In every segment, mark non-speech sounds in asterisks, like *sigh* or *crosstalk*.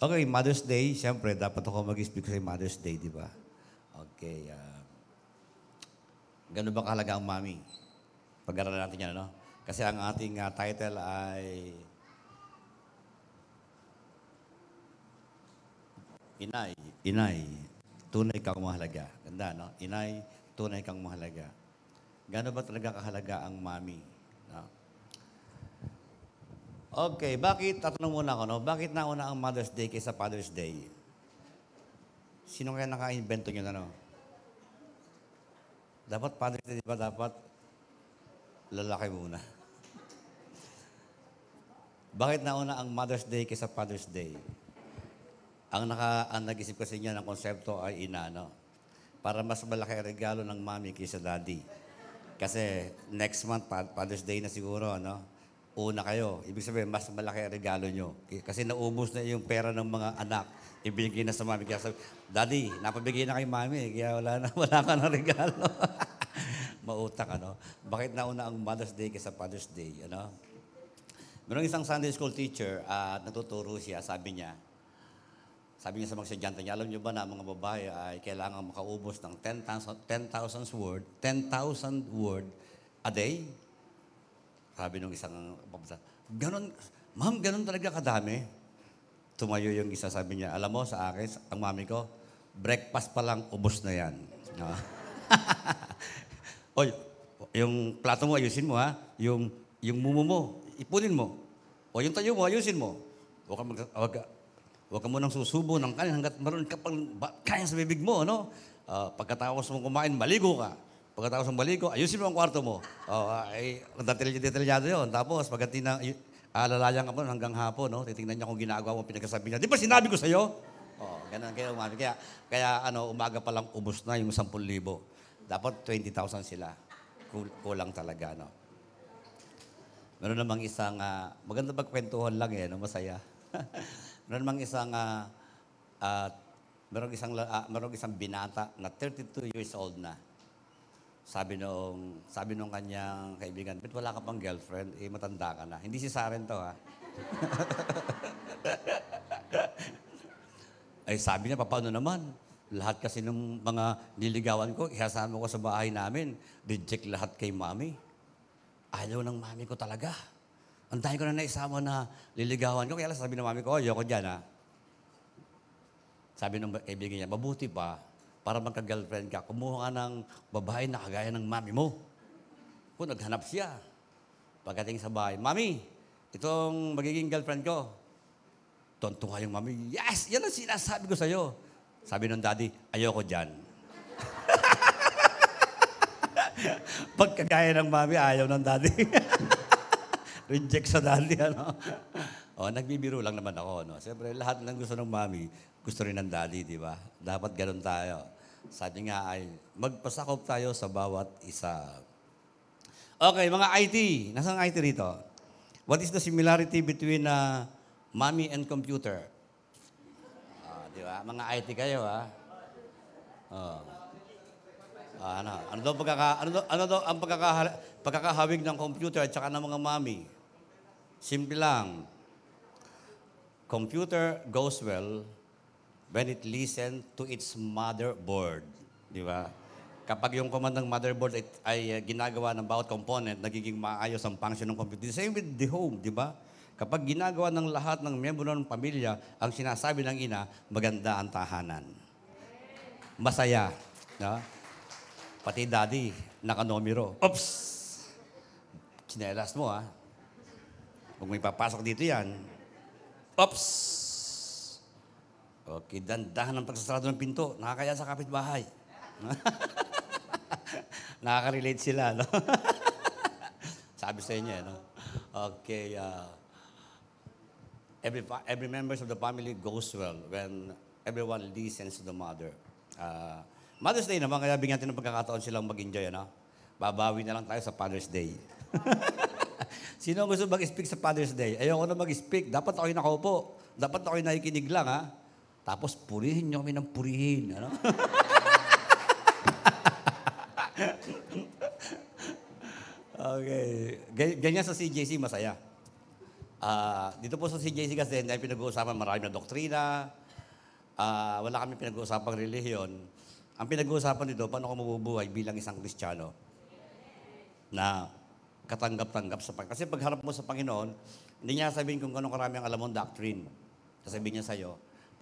Okay, Mother's Day, siyempre, dapat ako mag-speak sa Mother's Day, di ba? Okay. ah ganun ba kahalaga ang mami? Pag-aralan natin yan, ano? Kasi ang ating ah, title ay Inay, Inay, tunay kang mahalaga. Ganda, no? Inay, tunay kang mahalaga. Gano'n ba talaga kahalaga ang mami? No? Okay, bakit, tatanong muna ako, no? Bakit nauna ang Mother's Day kaysa Father's Day? Sino kaya naka-invento nyo, ano? Dapat Father's Day, di ba? Dapat lalaki muna. Bakit nauna ang Mother's Day kaysa Father's Day? Ang naka ang nag-isip kasi niya ng konsepto ay ina, no? Para mas malaki regalo ng mami kaysa daddy. Kasi next month, Father's Day na siguro, no? Una kayo. Ibig sabihin, mas malaki ang regalo nyo. Kasi naubos na yung pera ng mga anak. Ibigay na sa mami. Kaya sabi, Daddy, napabigay na kay mami. Kaya wala na, *laughs* wala ka na regalo. *laughs* Mautak, ano? Bakit nauna ang Mother's Day kaysa Father's Day, ano? Merong isang Sunday school teacher at natuturo siya, sabi niya, sabi niya sa mga estudyante niya, alam niyo ba na mga babae ay kailangan makaubos ng 10,000 10,000 word, 10,000 word a day? Sabi nung isang pabasa, ganon, ma'am, ganon talaga kadami. Tumayo yung isa, sabi niya, alam mo sa akin, ang mami ko, breakfast pa lang, ubos na yan. No? *laughs* Oy, yung plato mo, ayusin mo ha. Yung, yung mumu mo, ipunin mo. O yung tayo mo, ayusin mo. Huwag ka, mag, huwag huwag ka munang susubo ng kanin hanggat maroon ka pang kain sa bibig mo, ano? Ah, pagkatapos mo kumain, maligo ka. Pagkatapos mo maligo, ayusin mo ang kwarto mo. Oh, ay, detalyado yun. Tapos, pagkati na, alalayan ka mo hanggang hapon, no? Titingnan niya kung ginagawa mo, pinagkasabi niya. Di ba sinabi ko sa'yo? Oh, ganun kaya umami. Kaya, kaya ano, umaga pa lang ubos na yung 10,000. Dapat 20,000 sila. Kul- Kulang talaga, no? Meron namang isang, ah, maganda magkwentuhan lang eh, no? masaya. *laughs* meron namang isang, uh, meron isang, ah, meron isang binata na 32 years old na. Sabi nung, sabi nung kanyang kaibigan, "Ba't wala ka pang girlfriend? Eh, matanda ka na. Hindi si Saren to, ha? *laughs* Ay sabi niya, paano naman? Lahat kasi ng mga niligawan ko, ihasama ko sa bahay namin, reject lahat kay mami. Ayaw ng mami ko talaga. Ang dahil ko na naisama na liligawan ko, kaya sabi ng mami ko, ayoko dyan ha. Sabi ng kaibigan niya, mabuti pa, para magka-girlfriend ka, kumuha ka ng babae na kagaya ng mami mo. Kung naghanap siya. Pagdating sa bahay, Mami, itong magiging girlfriend ko, Tontuwa yung mami, yes! Yan ang sinasabi ko sa'yo. Sabi ng daddy, ayoko dyan. *laughs* Pagkagaya ng mami, ayaw ng daddy. *laughs* Reject sa daddy, ano? o, nagbibiro lang naman ako, no? Siyempre, lahat ng gusto ng mami, gusto rin ng daddy, di ba? Dapat ganun tayo. Sabi nga ay, magpasakop tayo sa bawat isa. Okay, mga IT. Nasaan ang IT rito? What is the similarity between uh, mommy and computer? Ah, di ba? Mga IT kayo, ha? Oh. Ah, ano? Ano daw pagkaka ano daw, ano daw ang pagkaka pagkakahawig ng computer at saka ng mga mommy? Simple lang. Computer goes well when it listen to its motherboard. Di ba? Kapag yung command ng motherboard ay, ay uh, ginagawa ng bawat component, nagiging maayos ang function ng computer. Same with the home, di ba? Kapag ginagawa ng lahat ng miyembro ng pamilya, ang sinasabi ng ina, maganda ang tahanan. Masaya. No? Pati daddy, nakanomero. Oops! Chinelas mo, ha? Huwag may papasok dito yan. Oops! Okay, dandahan ang pagsasarado ng pinto. Nakakaya sa kapitbahay. *laughs* Nakaka-relate sila, no? *laughs* Sabi sa inyo, no? Okay, uh, every, every members of the family goes well when everyone listens to the mother. Uh, Mother's Day naman, kaya bigyan natin ng pagkakataon silang mag-enjoy, ano? Babawi na lang tayo sa Father's Day. *laughs* Sino gusto mag-speak sa Father's Day? Ayoko na mag-speak. Dapat ako'y nakaupo. Dapat ako'y nakikinig lang, ha? Tapos purihin niyo kami ng purihin. Ano? okay. Ga- Ganyan sa CJC, masaya. Ah, dito po sa CJC kasi hindi pinag-uusapan marami na doktrina, ah, wala kami pinag-uusapang relihiyon. Ang pinag-uusapan dito, paano ko mabubuhay bilang isang Kristiyano na katanggap-tanggap sa Panginoon. Kasi pagharap mo sa Panginoon, hindi niya sabihin kung gano'ng karami ang alam mong doctrine. Sasabihin niya sa'yo,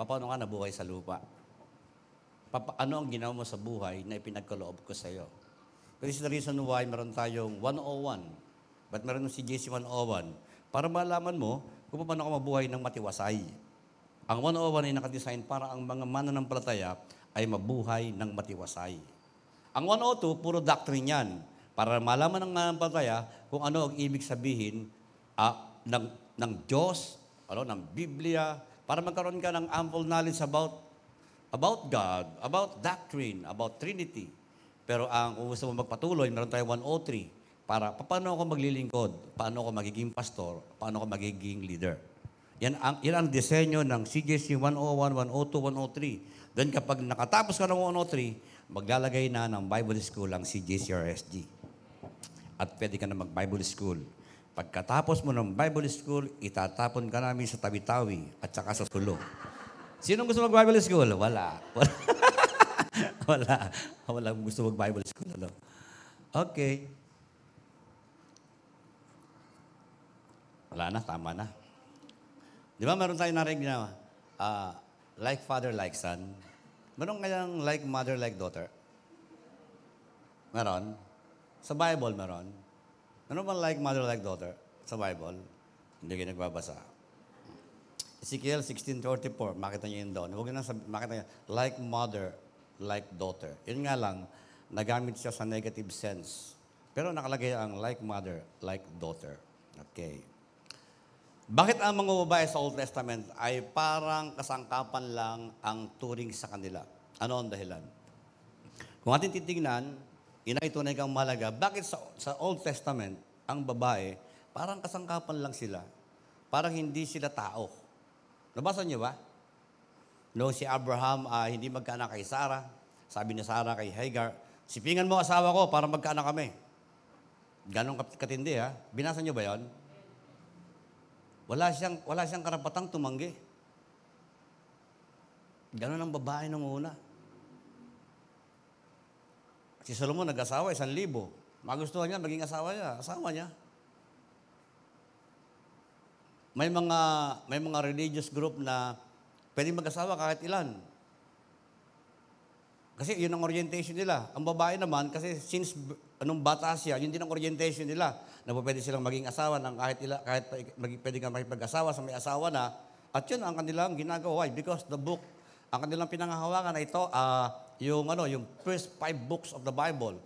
paano ka nabuhay sa lupa? Papa, ano ang ginawa mo sa buhay na ipinagkaloob ko sa'yo? This is the reason why meron tayong 101. But meron si JC 101? Para malaman mo kung paano ka mabuhay ng matiwasay. Ang 101 ay nakadesign para ang mga mananampalataya ay mabuhay ng matiwasay. Ang 102, puro doctrine yan. Para malaman ng mananampalataya kung ano ang ibig sabihin ah, ng, ng Diyos, ano, ng Biblia, para magkaroon ka ng ample knowledge about about God, about doctrine, about Trinity. Pero ang kung gusto mo magpatuloy, meron tayo 103 para paano ako maglilingkod, paano ako magiging pastor, paano ako magiging leader. Yan ang, yan ang disenyo ng CJC 101, 102, 103. Then kapag nakatapos ka ng 103, maglalagay na ng Bible School ang CJC RSG. At pwede ka na mag-Bible School. Pagkatapos mo ng Bible School, itatapon ka namin sa tabi-tawi at saka sa sulo. Sinong gusto mag-Bible School? Wala. *laughs* Wala. Wala gusto mag-Bible School. Ano? Okay. Wala na, tama na. Di ba meron tayong narinig na ah, like father, like son? Meron kayang like mother, like daughter? Meron? Sa Bible meron? Meron bang like mother, like daughter? Sa Bible? Hindi kayo nagbabasa. Ezekiel 16.34, makita niyo yun doon. Huwag na sabi, makita niyo, like mother, like daughter. Yun nga lang, nagamit siya sa negative sense. Pero nakalagay ang like mother, like daughter. Okay. Bakit ang mga babae sa Old Testament ay parang kasangkapan lang ang turing sa kanila? Ano ang dahilan? Kung ating titingnan, ina ito na kang malaga, bakit sa, sa Old Testament, ang babae, parang kasangkapan lang sila. Parang hindi sila tao. Nabasa niyo ba? Noong si Abraham ah, hindi magkaanak kay Sarah, sabi ni Sarah kay Hagar, sipingan mo asawa ko para magkaanak kami. Ganon kat- katindi ha. Binasa niyo ba yon? Wala siyang, wala siyang karapatang tumanggi. Ganon ang babae nung una. Si Solomon nag-asawa, isang libo. Magustuhan niya, maging asawa niya. Asawa niya. May mga may mga religious group na pwedeng mag-asawa kahit ilan. Kasi yun ang orientation nila. Ang babae naman, kasi since anong bata siya, yun din ang orientation nila. Na pwede silang maging asawa ng kahit, ila, kahit pwede kang makipag-asawa sa may asawa na. At yun ang kanilang ginagawa. Why? Because the book, ang kanilang pinangahawakan na ito, ah, yung, ano, yung first five books of the Bible.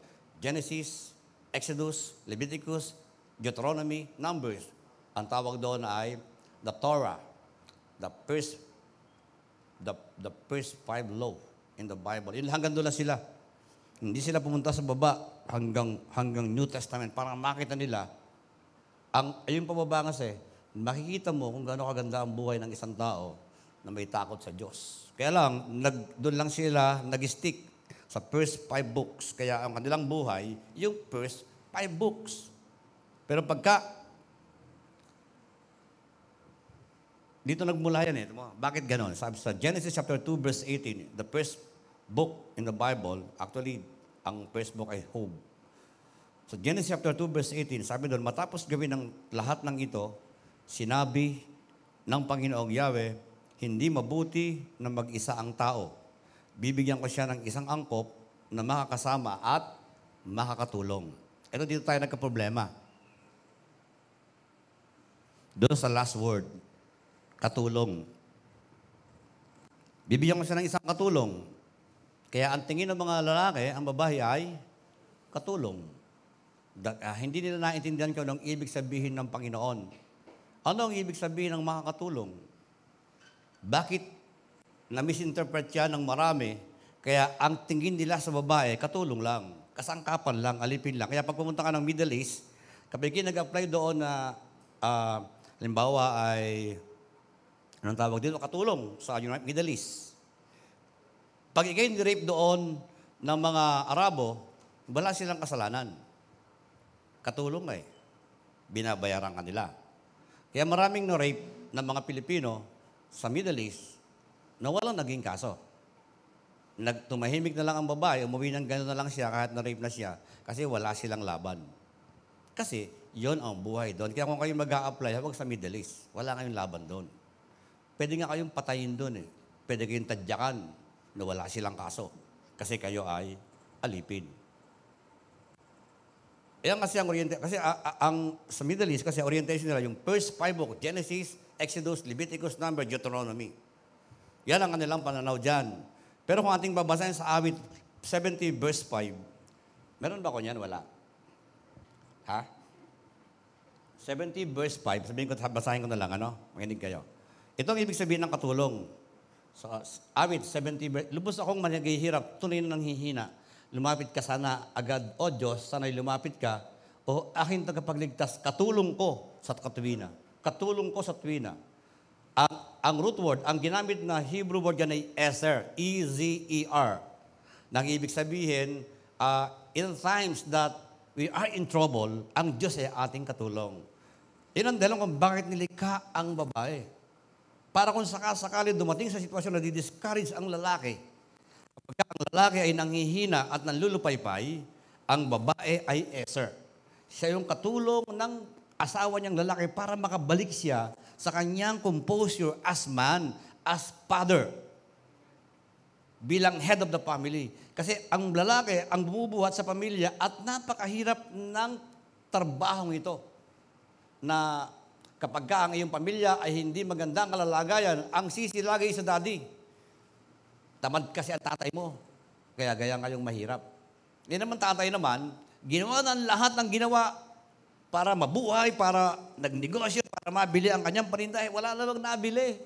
Genesis, Exodus, Leviticus, Deuteronomy, Numbers. Ang tawag doon ay the Torah. The first the, the first five law in the Bible. Yun, hanggang doon na sila. Hindi sila pumunta sa baba hanggang, hanggang New Testament para makita nila. Ang, yung pababa kasi, makikita mo kung gaano kaganda ang buhay ng isang tao na may takot sa Diyos. Kaya lang, nag, doon lang sila nag-stick sa first five books. Kaya ang kanilang buhay, yung first five books. Pero pagka Dito nagmula yan eh. Bakit ganon? Sabi sa Genesis chapter 2 verse 18, the first book in the Bible, actually, ang first book ay Job. So Genesis chapter 2 verse 18, sabi doon, matapos gawin ng lahat ng ito, sinabi ng Panginoong Yahweh, hindi mabuti na mag-isa ang tao. Bibigyan ko siya ng isang angkop na makakasama at makakatulong. Ito dito tayo nagka-problema. Doon sa last word, katulong. Bibigyan ko siya ng isang katulong. Kaya ang tingin ng mga lalaki, ang babae ay katulong. Da, ah, hindi nila naintindihan kung anong ibig sabihin ng Panginoon. Ano ang ibig sabihin ng makakatulong? Bakit na-misinterpret siya ng marami? Kaya ang tingin nila sa babae, katulong lang. Kasangkapan lang, alipin lang. Kaya pag pumunta ka ng Middle East, kapag nag-apply doon na, ah, halimbawa ay Anong tawag dito? Katulong sa United Middle East. Pag ikay ni-rape doon ng mga Arabo, wala silang kasalanan. Katulong eh. Binabayaran ka nila. Kaya maraming na-rape ng mga Pilipino sa Middle East na walang naging kaso. Nagtumahimik na lang ang babae, umuwi ng gano'n na lang siya kahit na-rape na siya kasi wala silang laban. Kasi yon ang buhay doon. Kaya kung kayo mag apply huwag sa Middle East. Wala kayong laban doon. Pwede nga kayong patayin doon eh. Pwede kayong tadyakan na wala silang kaso. Kasi kayo ay alipin. Yan kasi ang orientation. Kasi a- a- ang sa Middle East, kasi orientation nila, yung first five book, Genesis, Exodus, Leviticus, Number, Deuteronomy. Yan ang kanilang pananaw dyan. Pero kung ating babasahin sa awit 70 verse 5, meron ba ko niyan? Wala. Ha? 70 verse 5, sabihin ko, basahin ko na lang, ano? Makinig kayo. Ito ang ibig sabihin ng katulong. So, awit 70 verse, lubos akong managihirap, tunay na nang hihina. Lumapit ka sana agad, O Diyos, sana'y lumapit ka, o aking tagapagligtas, katulong ko sa katuwina. Katulong ko sa tuwina. Ang, ang root word, ang ginamit na Hebrew word yan ay Ezer, E-Z-E-R. Nang ibig sabihin, uh, in times that we are in trouble, ang Diyos ay ating katulong. Yan ang dahilan kung bakit nilikha ang babae. Para kung sakasakali dumating sa sitwasyon na di-discourage ang lalaki, kapag ang lalaki ay nanghihina at nanlulupaypay, ang babae ay Ezer. Siya yung katulong ng asawa niyang lalaki para makabalik siya sa kanyang composure as man, as father, bilang head of the family. Kasi ang lalaki ang bumubuhat sa pamilya at napakahirap ng trabahong ito na kapag ka ang iyong pamilya ay hindi magandang kalalagayan, ang sisi lagi sa daddy. Tamad kasi ang tatay mo. Kaya gaya ngayong mahirap. Hindi naman tatay naman, ginawa ng lahat ng ginawa para mabuhay, para nagnegosyo, para mabili ang kanyang panindahe. Wala namang nabili.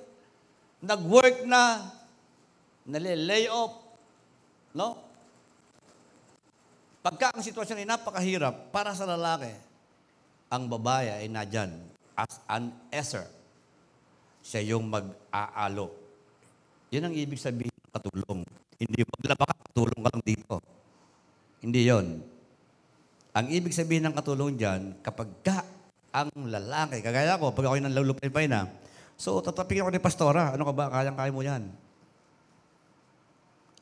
Nag-work na, nalilay off. No? Pagka ang sitwasyon ay napakahirap para sa lalaki, ang babae ay nadyan as an esser. Siya yung mag-aalo. Yan ang ibig sabihin ng katulong. Hindi maglaba ka, katulong ka lang dito. Hindi yon. Ang ibig sabihin ng katulong dyan, kapag ka ang lalaki, kagaya ko, pag ako'y nanlulupay na, so tatapigin ako ni Pastora, ano ka ba, kayang-kaya mo yan.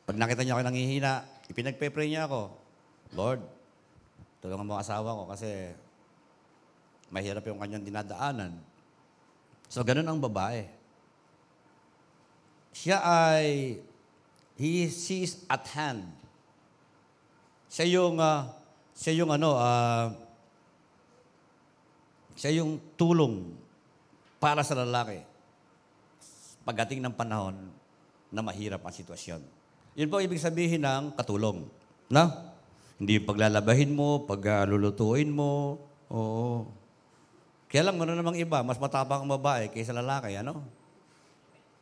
Pag nakita niya ako nangihina, ipinagpe-pray niya ako, Lord, tulungan mo ang asawa ko kasi mahirap yung kanyang dinadaanan. So, ganun ang babae. Siya ay, he, she is at hand. Siya yung, ah, siya yung ano, ah, siya yung tulong para sa lalaki pagdating ng panahon na mahirap ang sitwasyon. Yun po ibig sabihin ng katulong. Na? Hindi yung paglalabahin mo, paglulutuin mo. Oo. Kaya lang, meron namang iba, mas matapang ang babae kaysa lalaki, ano?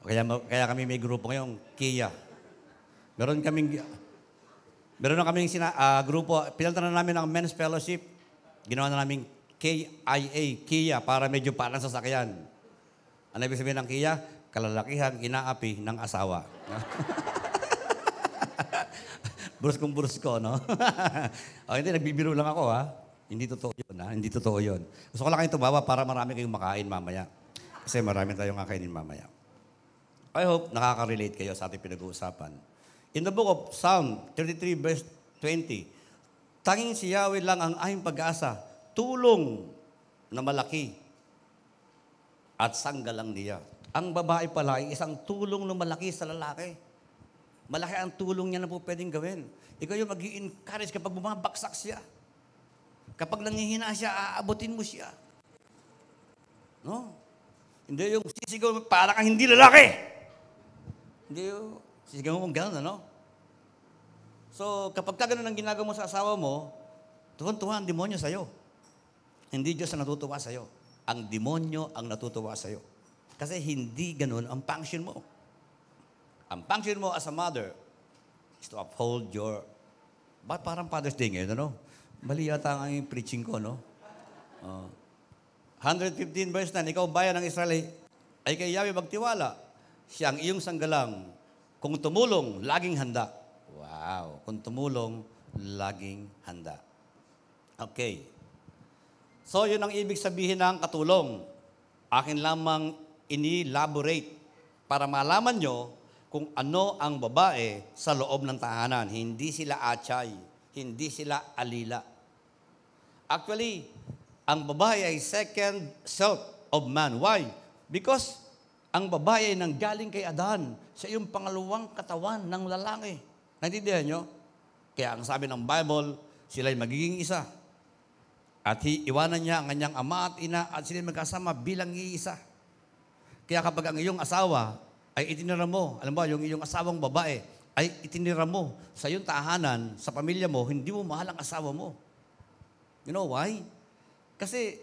Kaya, kaya kami may grupo ngayon, Kia. Meron kaming, meron na kaming sina, ah, grupo, pinalta na namin ng Men's Fellowship. Ginawa na namin KIA, Kia, para medyo parang sasakyan. Ano ibig sabihin ng Kia? Kalalakihan, inaapi ng asawa. *laughs* bruskong brusko, no? *laughs* o, hindi, nagbibiro lang ako, ha? Hindi totoo yun, ha? Hindi totoo yun. Gusto ko lang kayong tumawa para marami kayong makain mamaya. Kasi marami tayong kakainin mamaya. I hope nakaka-relate kayo sa ating pinag-uusapan. In the book of Psalm 33 verse 20, tanging si Yahweh lang ang aming pag-asa, tulong na malaki at sanggalang niya. Ang babae pala ay isang tulong na malaki sa lalaki. Malaki ang tulong niya na po pwedeng gawin. Ikaw yung mag encourage kapag bumabaksak siya. Kapag nangihina siya, aabutin mo siya. No? Hindi yung sisigaw, para kang hindi lalaki. Hindi yung sisigaw mo gano'n, ano? So, kapag ka ganun ang ginagawa mo sa asawa mo, tuwan-tuwa ang demonyo sa'yo. Hindi Diyos ang natutuwa sa'yo. Ang demonyo ang natutuwa sa'yo. Kasi hindi ganun ang function mo. Ang function mo as a mother is to uphold your... Ba't parang Father's Day ngayon, ano? Mali yata ang preaching ko, no? Uh, 115 verse 9, Ikaw bayan ng Israel ay kay Yahweh magtiwala. Siya ang iyong sanggalang. Kung tumulong, laging handa. Wow. Kung tumulong, laging handa. Okay. So, yun ang ibig sabihin ng katulong. Akin lamang inilaborate para malaman nyo kung ano ang babae sa loob ng tahanan. Hindi sila atay, hindi sila alila. Actually, ang babae ay second self of man. Why? Because ang babae ay nanggaling kay Adan sa iyong pangalawang katawan ng lalaki. Naintindihan nyo? Kaya ang sabi ng Bible, sila ay magiging isa. At iwanan niya ang kanyang ama at ina at sila magkasama bilang iisa. Kaya kapag ang iyong asawa ay itinira mo, alam ba, yung iyong asawang babae ay itinira mo sa iyong tahanan, sa pamilya mo, hindi mo mahal ang asawa mo. You know why? Kasi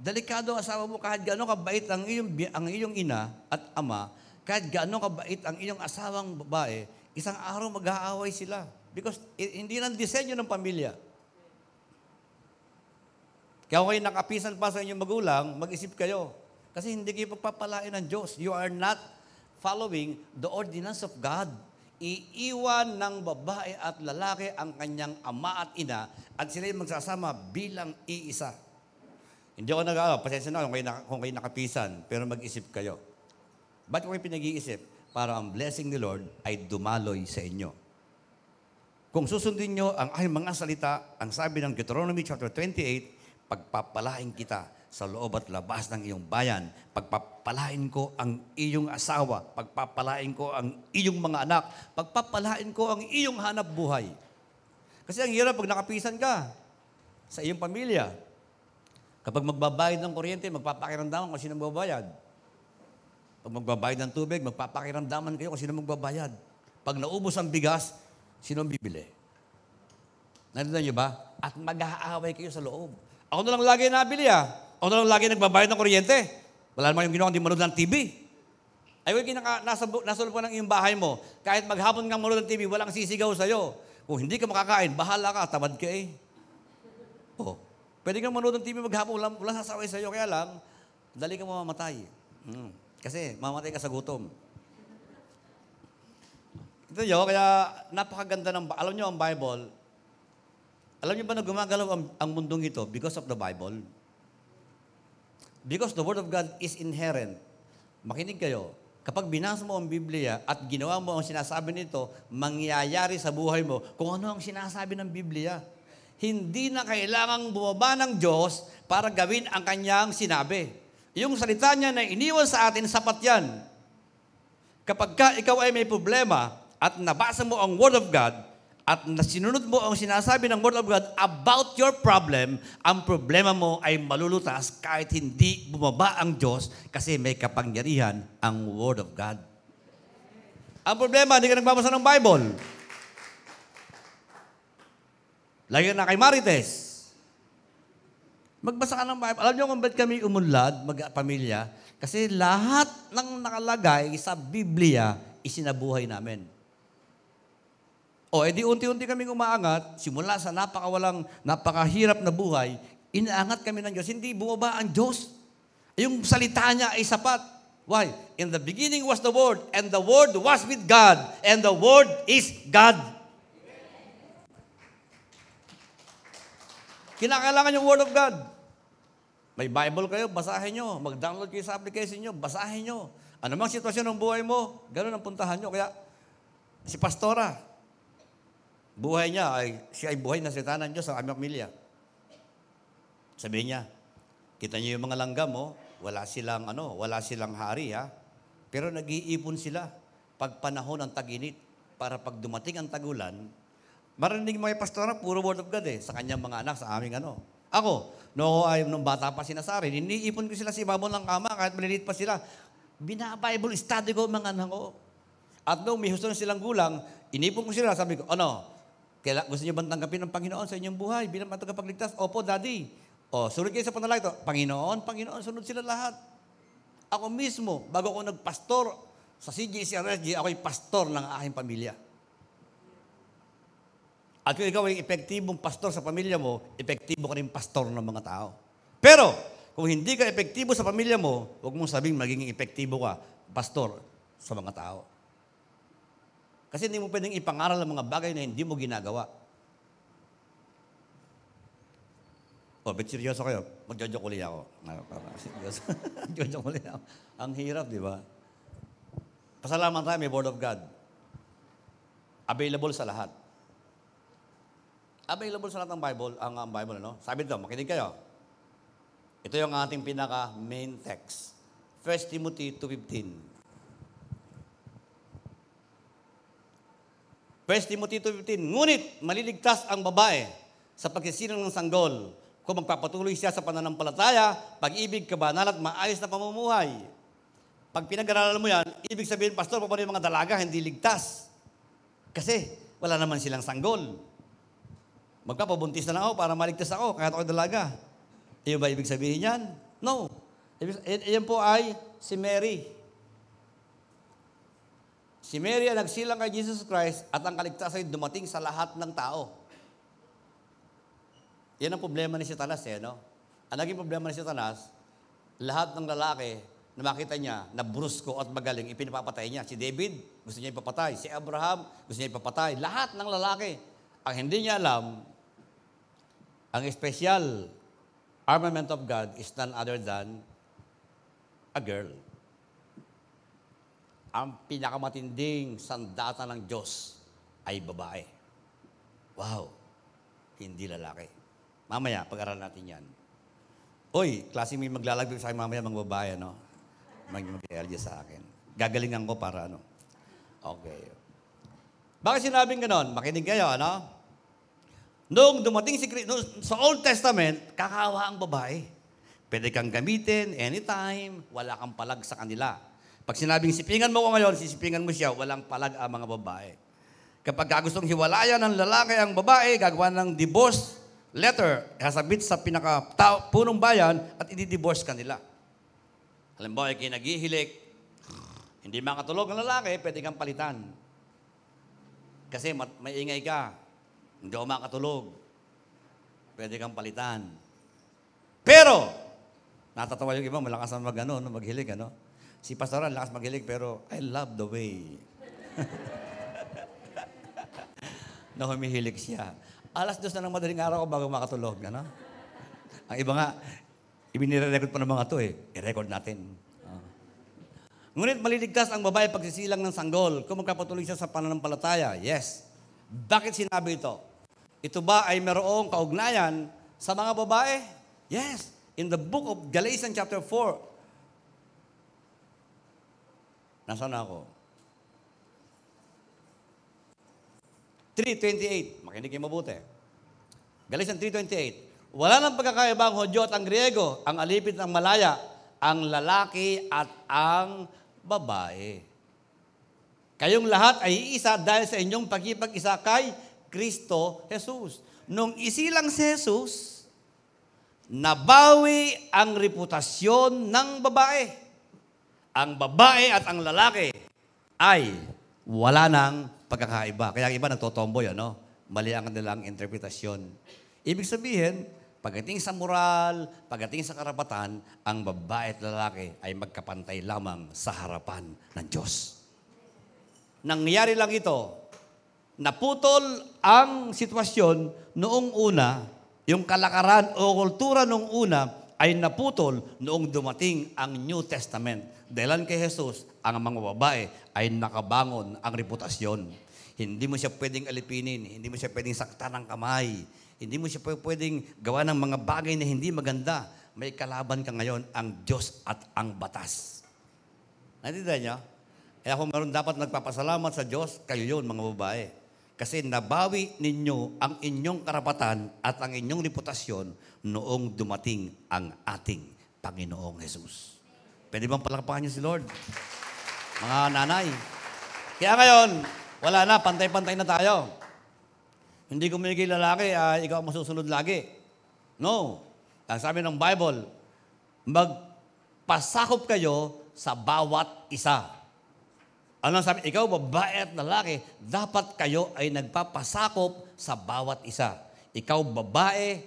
delikado ang asawa mo kahit gaano kabait ang iyong, ang iyong ina at ama, kahit gaano kabait ang iyong asawang babae, isang araw mag-aaway sila. Because hindi lang disenyo ng pamilya. Kaya kung kayo nakapisan pa sa inyong magulang, mag-isip kayo. Kasi hindi kayo pagpapalain ng Diyos. You are not following the ordinance of God. Iiwan ng babae at lalaki ang kanyang ama at ina at sila magsasama bilang iisa. Hindi ako nag-aawa, pasensya na kung kayo, naka- kung kayo nakapisan, pero mag-isip kayo. Ba't ko kayo pinag-iisip? Para ang blessing ni Lord ay dumaloy sa inyo. Kung susundin nyo ang aking mga salita, ang sabi ng Deuteronomy chapter 28, pagpapalain kita sa loob at labas ng iyong bayan. Pagpapalain ko ang iyong asawa. Pagpapalain ko ang iyong mga anak. Pagpapalain ko ang iyong hanap buhay. Kasi ang hirap pag nakapisan ka sa iyong pamilya. Kapag magbabayad ng kuryente, magpapakiramdaman kung sino magbabayad. Pag magbabayad ng tubig, magpapakiramdaman kayo kung sino magbabayad. Pag naubos ang bigas, sino ang bibili? Narinig niyo ba? At mag-aaway kayo sa loob. Ako na lang lagi nabili ah. Ako na lang lagi nagbabayad ng kuryente. Wala naman yung ginawa, hindi manood ng TV. Ay, wala kinaka, nasa, nasa ka ng iyong bahay mo. Kahit maghapon kang manood ng TV, walang sisigaw sa'yo. Kung hindi ka makakain, bahala ka, tamad ka eh. Oh. Pwede kang manood ng TV maghapon, wala, wala sasaway sa'yo. Kaya lang, dali ka mamamatay. Hmm. Kasi mamatay ka sa gutom. Ito yun, kaya napakaganda ng, alam nyo ang Bible, alam niyo ba na gumagalaw ang, ang mundong ito because of the Bible? Because the Word of God is inherent. Makinig kayo. Kapag binasa mo ang Biblia at ginawa mo ang sinasabi nito, mangyayari sa buhay mo kung ano ang sinasabi ng Biblia. Hindi na kailangang bumaba ng Diyos para gawin ang kanyang sinabi. Yung salita niya na iniwan sa atin, sapat yan. Kapag ka ikaw ay may problema at nabasa mo ang Word of God at nasinunod mo ang sinasabi ng Word of God about your problem, ang problema mo ay malulutas kahit hindi bumaba ang Diyos kasi may kapangyarihan ang Word of God. Ang problema, hindi ka nagbabasa ng Bible. Ka na kay Marites. Magbasa ka ng Bible. Alam niyo kung ba't kami umunlad, magpamilya? Kasi lahat ng nakalagay sa Biblia, isinabuhay namin. O, edi unti-unti kaming umaangat, simula sa napakawalang, napakahirap na buhay, inaangat kami ng Diyos. Hindi bumaba ang Diyos. Yung salita niya ay sapat. Why? In the beginning was the Word, and the Word was with God, and the Word is God. Kinakailangan yung Word of God. May Bible kayo, basahin nyo. Mag-download kayo sa application nyo, basahin nyo. Ano mang sitwasyon ng buhay mo, ganun ang puntahan nyo. Kaya, si Pastora, buhay niya ay, siya ay buhay na salita ng Diyos sa aming pamilya. Sabi niya, kita niyo yung mga langgam mo, wala silang ano, wala silang hari ha. Pero nag-iipon sila pag panahon ng taginit para pag dumating ang tagulan, marinig yung pastora, puro word of God eh, sa kanyang mga anak, sa aming ano. Ako, no ay nung bata pa sinasari, iniipon ko sila sa ibabaw ng kama kahit maliliit pa sila. Bina-Bible study ko mga anak ko. At nung may gusto silang gulang, inipon ko sila, sabi ko, ano, kaila, gusto niyo bang tanggapin ng Panginoon sa inyong buhay bilang matagapagligtas? Opo, Daddy. O, sunod kayo sa panalangin. Panginoon, Panginoon, sunod sila lahat. Ako mismo, bago ako nagpastor sa CJCRSG, ako'y pastor ng aking pamilya. At kung ikaw ay epektibong pastor sa pamilya mo, epektibo ka rin pastor ng mga tao. Pero, kung hindi ka epektibo sa pamilya mo, huwag mong sabing magiging epektibo ka, pastor, sa mga tao. Kasi hindi mo pwedeng ipangaral ang mga bagay na hindi mo ginagawa. Oh, bet seryoso kayo. Magjojoke uli ako. Para *laughs* seryoso. Magjojoke uli ako. Ang hirap, di ba? Pasalamat tayo, may Word of God. Available sa lahat. Available sa lahat ng Bible, ang, ang Bible, ano? Sabi dito, makinig kayo. Ito yung ating pinaka main text. 1 Timothy 2.15. 1 Timothy 2.15, Ngunit maliligtas ang babae sa pagsisinang ng sanggol kung magpapatuloy siya sa pananampalataya, pag-ibig, kabanal at maayos na pamumuhay. Pag pinag-aralan mo yan, ibig sabihin, Pastor, paano yung mga dalaga hindi ligtas? Kasi wala naman silang sanggol. Magpapabuntis na lang ako para maligtas ako, kahit ako dalaga. Iyon ba ibig sabihin yan? No. Iyan po ay si Mary. Si Mary ang nagsilang kay Jesus Christ at ang kaligtasan ay dumating sa lahat ng tao. Yan ang problema ni Satanas eh, no? Ang naging problema ni Satanas, lahat ng lalaki na makita niya na brusko at magaling, ipinapapatay niya. Si David, gusto niya ipapatay. Si Abraham, gusto niya ipapatay. Lahat ng lalaki. Ang hindi niya alam, ang special armament of God is none other than a girl. Ang pinakamatinding sandata ng Diyos ay babae. Wow! Hindi lalaki. Mamaya, pag-aralan natin yan. Uy, klase may maglalagay sa akin mamaya mga babae, no? Mag mag sa akin. Gagalingan ko para ano. Okay. Bakit sinabing ganon? Makinig kayo, ano? Noong dumating si Kristo, sa Old Testament, kakawa ang babae. Pwede kang gamitin anytime, wala kang palag sa kanila. Pag sinabing sipingan mo ko ngayon, sisipingan mo siya, walang palag ang mga babae. Kapag gustong hiwalayan ng lalaki ang babae, gagawa ng divorce letter, hasabit sa pinaka punong bayan at i-divorce kanila. Halimbawa, ikay naghihilik, hindi makatulog ang lalaki, pwede kang palitan. Kasi mat- maingay ka, hindi ako makatulog. Pwede kang palitan. Pero, natatawa yung iba, malakas ang mag, ano, no, maghilig, ano? Si Pastoral, lakas maghilig, pero I love the way *laughs* na humihilig siya. Alas dos na ng madaling araw ko bago makatulog, ano? Ang iba nga, ibinire-record pa ng mga to eh. I-record natin. Ah. Ngunit maliligtas ang babae pagsisilang ng sanggol kung magkapatuloy siya sa pananampalataya. Yes. Bakit sinabi ito? Ito ba ay merong kaugnayan sa mga babae? Yes. In the book of Galatians chapter 4. Nasaan na ako? 3.28. Makinig kayo mabuti. Galatians 3.28. Wala nang pagkakaiba ang Hodyo at ang Griego, ang alipit ng Malaya, ang lalaki at ang babae. Kayong lahat ay iisa dahil sa inyong pagkipag-isa kay Kristo Jesus. Nung isilang si Jesus, nabawi ang reputasyon ng babae. Ang babae at ang lalaki ay wala nang pagkakaiba. Kaya ang iba nagtotomboy, ano? Mali ang kanilang interpretasyon. Ibig sabihin, pagdating sa moral, pagdating sa karapatan, ang babae at lalaki ay magkapantay lamang sa harapan ng Diyos. Nangyari lang ito, naputol ang sitwasyon noong una, yung kalakaran o kultura noong una ay naputol noong dumating ang New Testament. Dahilan kay Jesus, ang mga babae ay nakabangon ang reputasyon. Hindi mo siya pwedeng alipinin, hindi mo siya pwedeng saktan ng kamay, hindi mo siya pwedeng gawa ng mga bagay na hindi maganda. May kalaban ka ngayon, ang Diyos at ang batas. Naintindihan niyo? Kaya kung meron dapat nagpapasalamat sa Diyos, kayo yun, mga babae. Kasi nabawi ninyo ang inyong karapatan at ang inyong reputasyon noong dumating ang ating Panginoong Jesus. Pwede bang palakpakan niyo si Lord? Mga nanay. Kaya ngayon, wala na, pantay-pantay na tayo. Hindi ko may lalaki, ah, ikaw ang masusunod lagi. No. Ang sabi ng Bible, magpasakop kayo sa bawat isa. Ano sabi? Ikaw, babae at lalaki, dapat kayo ay nagpapasakop sa bawat isa. Ikaw, babae,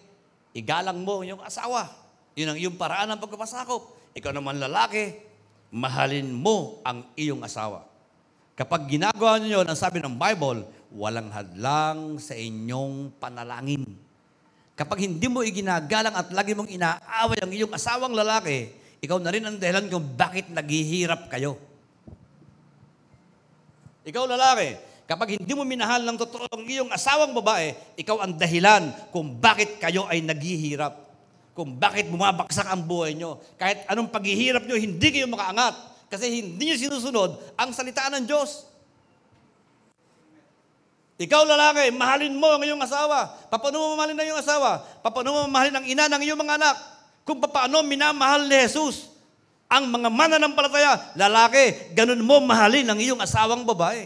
igalang mo yung asawa. Yun ang iyong paraan ng pagpapasakop. Ikaw naman lalaki, mahalin mo ang iyong asawa. Kapag ginagawa niyo yun, ang sabi ng Bible, walang hadlang sa inyong panalangin. Kapag hindi mo iginagalang at lagi mong inaaway ang iyong asawang lalaki, ikaw na rin ang dahilan kung bakit naghihirap kayo. Ikaw lalaki, kapag hindi mo minahal ng totoo ang iyong asawang babae, ikaw ang dahilan kung bakit kayo ay naghihirap. Kung bakit bumabaksak ang buhay nyo. Kahit anong paghihirap nyo, hindi kayo makaangat. Kasi hindi nyo sinusunod ang salita ng Diyos. Ikaw lalaki, mahalin mo ang iyong asawa. Paano mo mahalin ang iyong asawa? Paano mo mahalin ang ina ng iyong mga anak? Kung paano minamahal ni Jesus ang mga mananampalataya, lalaki, ganun mo mahalin ang iyong asawang babae.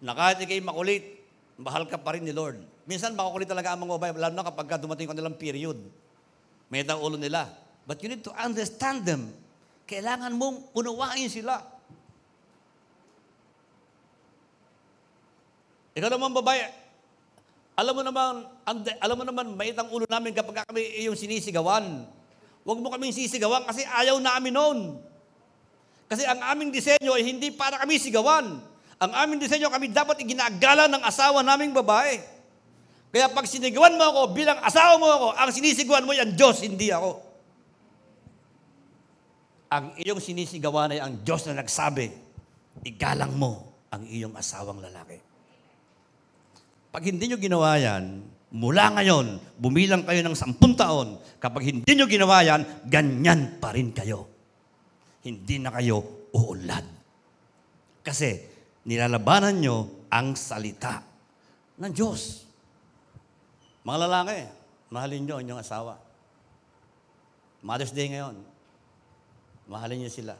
Na kahit ikay makulit, mahal ka pa rin ni Lord. Minsan makukulit talaga ang mga babae, lalo na kapag ka dumating ko nilang period. May ulo nila. But you need to understand them. Kailangan mong unawain sila. Ikaw naman babae, alam mo naman, ang, alam mo naman, mait ang ulo namin kapag kami iyong sinisigawan. Huwag mo kaming sisigawan kasi ayaw namin noon. Kasi ang aming disenyo ay hindi para kami sigawan. Ang aming disenyo kami dapat iginagala ng asawa naming babae. Kaya pag sinigawan mo ako bilang asawa mo ako, ang sinisigawan mo ay ang Diyos, hindi ako. Ang iyong sinisigawan ay ang Diyos na nagsabi, igalang mo ang iyong asawang lalaki. Pag hindi nyo ginawa yan, mula ngayon, bumilang kayo ng sampung taon, kapag hindi nyo ginawa yan, ganyan pa rin kayo. Hindi na kayo uulad. Kasi nilalabanan nyo ang salita ng Diyos. Mga lalaki, mahalin nyo ang inyong asawa. Mother's Day ngayon, mahalin nyo sila.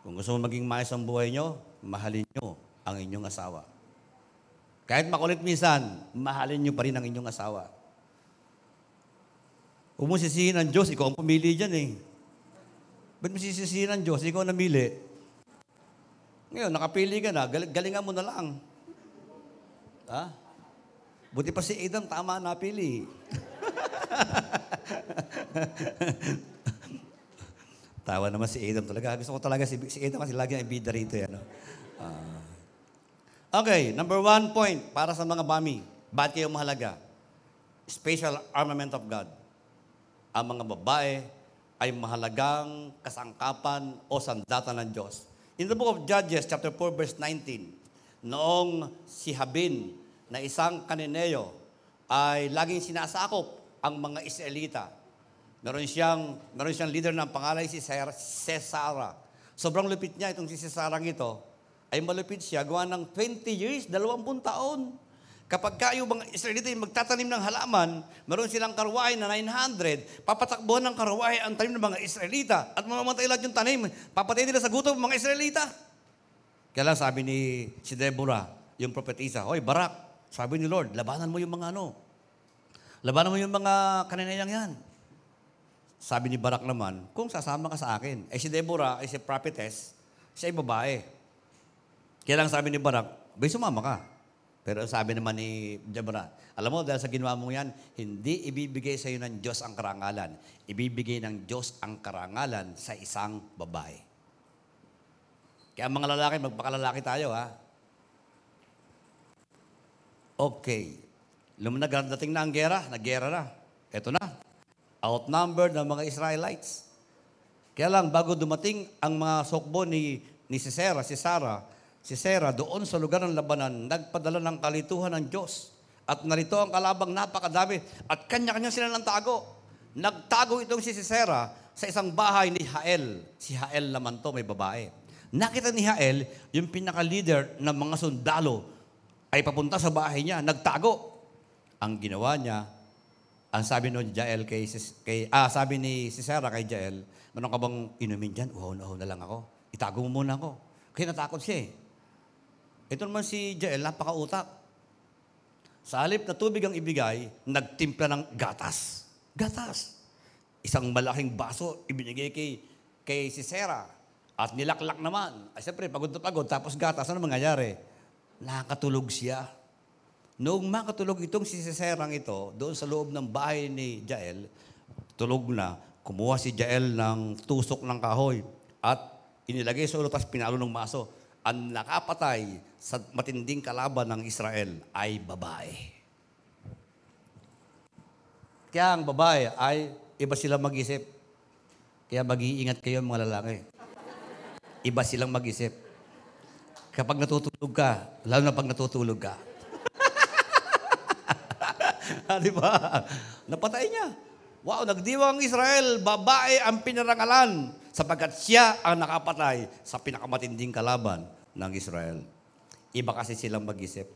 Kung gusto mo maging maayos ang buhay nyo, mahalin nyo ang inyong asawa. Kahit makulit minsan, mahalin nyo pa rin ang inyong asawa. Huwag mo sisihin ang Diyos, ikaw ang pumili dyan eh. Ba't mo sisisihin ang Diyos, ikaw ang namili? Ngayon, nakapili ka na, gal- galingan mo na lang. Ha? Buti pa si Adam, tama napili. *laughs* Tawa naman si Adam talaga. Gusto ko talaga si, si Adam kasi lagi ang bida rito. Yan, no? Okay, number one point para sa mga bami. Bakit kayo mahalaga? Special armament of God. Ang mga babae ay mahalagang kasangkapan o sandata ng Diyos. In the book of Judges, chapter 4, verse 19, noong si Habin na isang kanineo ay laging sinasakop ang mga Israelita. Meron siyang, meron siyang leader ng pangalan si Cesara. Sobrang lupit niya itong si Cesarang ito. Ay malupit siya, gawa ng 20 years, 20 taon. Kapag kayo mga Israelita magtatanim ng halaman, meron silang karwahe na 900, papatakbuhan ng karwahe ang tanim ng mga Israelita at mamamatay lahat yung tanim. Papatay nila sa gutom mga Israelita. Kaya lang sabi ni si Deborah, yung propetisa, Hoy, Barak, sabi ni Lord, labanan mo yung mga ano. Labanan mo yung mga kaninayang yan. Sabi ni Barak naman, kung sasama ka sa akin. Eh si Deborah ay si prophetess, siya ay babae. Kaya lang sabi ni Barak, bay sumama ka. Pero sabi naman ni Deborah, alam mo, dahil sa ginawa mo yan, hindi ibibigay sa iyo ng Diyos ang karangalan. Ibibigay ng Diyos ang karangalan sa isang babae. Kaya mga lalaki, magpakalalaki tayo, ha? Okay. Lumunag, dating na ang gera, naggera na. Ito na. Outnumbered ng mga Israelites. Kaya lang, bago dumating ang mga sokbo ni, ni si Sarah, si Sarah, si Sarah doon sa lugar ng labanan, nagpadala ng kalituhan ng Diyos. At narito ang kalabang napakadami. At kanya-kanya sila ng tago. Nagtago itong si Sarah sa isang bahay ni Hael. Si Hael naman to, may babae. Nakita ni Hael, yung pinaka-leader ng mga sundalo, ay papunta sa bahay niya, nagtago. Ang ginawa niya, ang sabi ni Jael kay, kay ah, sabi ni si Sarah kay Jael, meron ka bang inumin dyan? Uhaw na uhaw na lang ako. Itago mo muna ako. Kaya natakot siya eh. Ito naman si Jael, napakautak. Sa halip na tubig ang ibigay, nagtimpla ng gatas. Gatas. Isang malaking baso, ibinigay kay, kay si Sarah. At nilaklak naman. Ay, siyempre, pagod na pagod. Tapos gatas, ano mangyayari? Nakatulog siya. Noong makatulog itong si Siserang ito, doon sa loob ng bahay ni Jael, tulog na, kumuha si Jael ng tusok ng kahoy at inilagay sa ulo, tapos pinalo ng maso. Ang nakapatay sa matinding kalaban ng Israel ay babae. Kaya ang babae ay iba silang mag-isip. Kaya mag-iingat kayo mga lalaki. Iba silang mag-isip. Kapag natutulog ka, lalo na pag natutulog ka. *laughs* Ah, Di ba? Napatay niya. Wow, nagdiwang Israel, babae ang pinarangalan sapagkat siya ang nakapatay sa pinakamatinding kalaban ng Israel. Iba kasi silang mag-isip.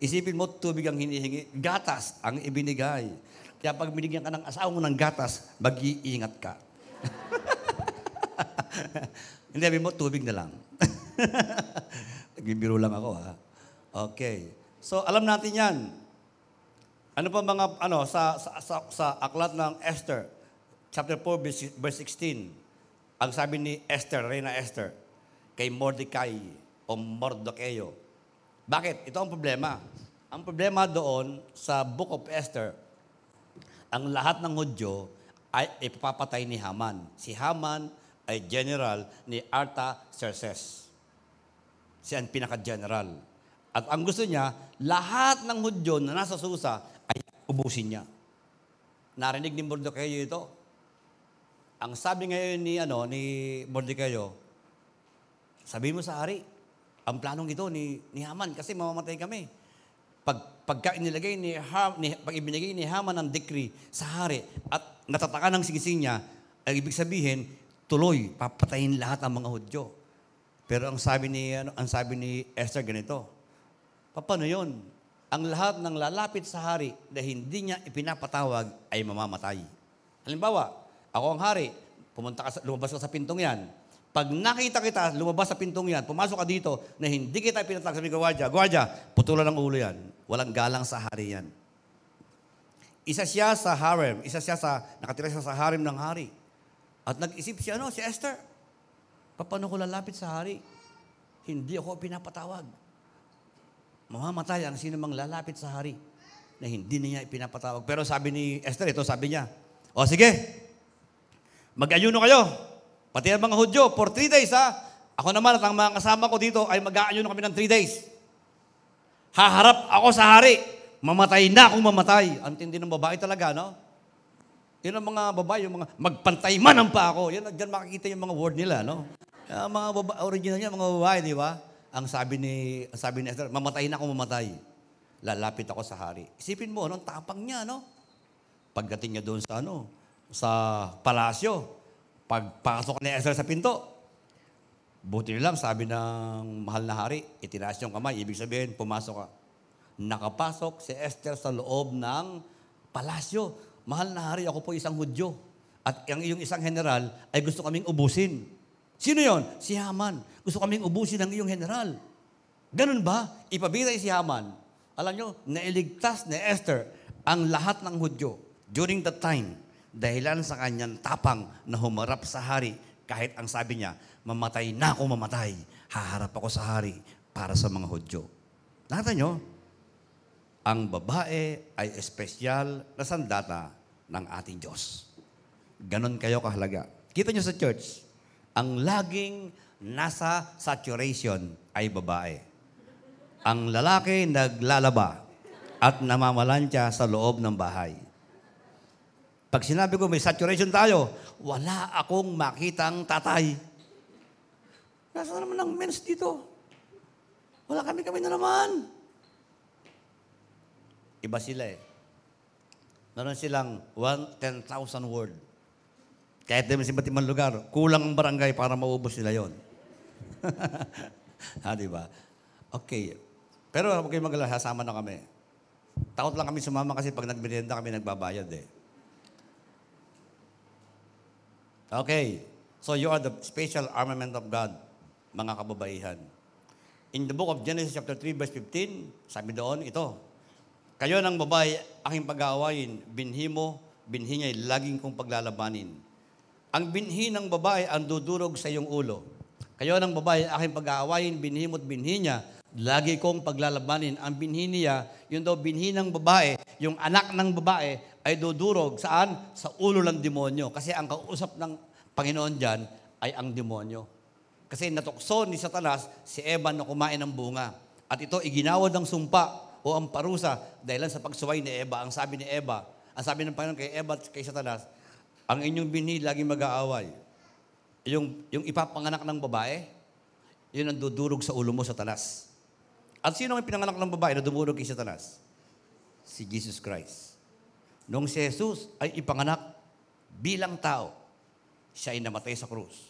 Isipin mo, tubig ang hinihingi, gatas ang ibinigay. Kaya pag binigyan ka ng asawa mo ng gatas, mag-iingat ka. *laughs* Hindi, sabi mo, tubig na lang. *laughs* Nagbibiro lang ako, ha? Okay. So, alam natin yan. Ano pa mga, ano, sa, sa, sa, sa aklat ng Esther, chapter 4, verse verse 16, ang sabi ni Esther, Reina Esther, kay Mordecai o Mordokeo. Bakit? Ito ang problema. Ang problema doon sa Book of Esther, ang lahat ng Hudyo ay ipapatay ni Haman. Si Haman ay general ni Artaxerxes. Siya ang pinaka-general. At ang gusto niya, lahat ng Hudyo na nasa Susa ay ubusin niya. Narinig ni Mordecai ito. Ang sabi ngayon ni ano ni Mordecai, sabi mo sa hari, ang planong ito ni, ni Haman kasi mamamatay kami. Pag, pagka inilagay ni, Ham, ni pag ibinigay ni Haman ang decree sa hari at natataka ng sigising niya, ay ibig sabihin, tuloy, papatayin lahat ng mga Hudyo. Pero ang sabi ni ano, ang sabi ni Esther ganito, paano 'yon? Ang lahat ng lalapit sa hari na hindi niya ipinapatawag ay mamamatay. Halimbawa, ako ang hari, pumunta ka sa, lumabas ka sa pintong yan. Pag nakita kita, lumabas sa pintong yan, pumasok ka dito na hindi kita ipinatawag, sabi ko, Gwardiya, Gwardiya, putulan ng ulo yan. Walang galang sa hari yan. Isa siya sa harem, isa siya sa, nakatira siya sa harem ng hari. At nag-isip siya, ano, si Esther, paano ko lalapit sa hari? Hindi ako pinapatawag. Mamamatay ang sino mang lalapit sa hari na hindi niya ipinapatawag. Pero sabi ni Esther, ito sabi niya, o sige, mag-ayuno kayo. Pati ang mga Hudyo, for three days ha. Ako naman at ang mga kasama ko dito ay mag-aayuno kami ng three days. Haharap ako sa hari. Mamatay na akong mamatay. Ang tindi ng babae talaga, no? Yun ang mga babae, yung mga magpantay man ang pa ako. Yan, dyan makikita yung mga word nila, no? Yung mga babae, original niya, mga babae, di ba? Ang sabi ni, ang sabi ni Esther, mamatay na akong mamatay. Lalapit ako sa hari. Isipin mo, no? Ang tapang niya, no? Pagdating niya doon sa ano, sa palasyo, pagpasok ni Esther sa pinto, buti lang, sabi ng mahal na hari, itinaas yung kamay, ibig sabihin, pumasok ka. Nakapasok si Esther sa loob ng palasyo. Mahal na hari, ako po isang Hudyo. At ang iyong isang general ay gusto kaming ubusin. Sino yon? Si Haman. Gusto kaming ubusin ang iyong general. Ganun ba? Ipabitay si Haman. Alam nyo, nailigtas ni Esther ang lahat ng Hudyo during that time dahilan sa kanyang tapang na humarap sa hari kahit ang sabi niya, mamatay na ako mamatay, haharap ako sa hari para sa mga Hudyo. Nakita nyo? Ang babae ay espesyal na sandata ng ating Diyos. Ganon kayo kahalaga. Kita nyo sa church, ang laging nasa saturation ay babae. Ang lalaki naglalaba at namamalansya sa loob ng bahay. Pag sinabi ko may saturation tayo, wala akong makitang tatay. Nasaan naman ang men's dito? Wala kami kami na naman. Iba sila eh. Meron silang 10,000 word. Kahit naman sa ibang lugar, kulang ang barangay para maubos nila yon. ha, *laughs* di ba? Okay. Pero huwag kayong magalala, na kami. Takot lang kami sumama kasi pag nagmerienda kami, nagbabayad eh. Okay. So you are the special armament of God, mga kababaihan. In the book of Genesis chapter 3 verse 15, sabi doon, ito, Kayo ng babae, aking pag-aawayin, binhi mo, binhi niya, laging kong paglalabanin. Ang binhi ng babae ang dudurog sa iyong ulo. Kayo ng babae, aking pag-aawayin, binhi mo at binhi niya, lagi kong paglalabanin. Ang binhi niya, yun daw binhi ng babae, yung anak ng babae, ay dudurog saan? Sa ulo ng demonyo. Kasi ang kausap ng Panginoon dyan ay ang demonyo. Kasi natukso ni Satanas si Eva na kumain ng bunga. At ito iginawad ng sumpa o ang parusa dahil sa pagsuway ni Eva. Ang sabi ni Eva, ang sabi ng Panginoon kay Eva at kay Satanas, ang inyong binhi laging mag-aaway. Yung, yung ipapanganak ng babae, yun ang dudurog sa ulo mo, Satanas. At sino ang pinanganak ng babae na dumurog kay Satanas? Si Jesus Christ. Nung si Jesus ay ipanganak bilang tao, siya ay namatay sa krus.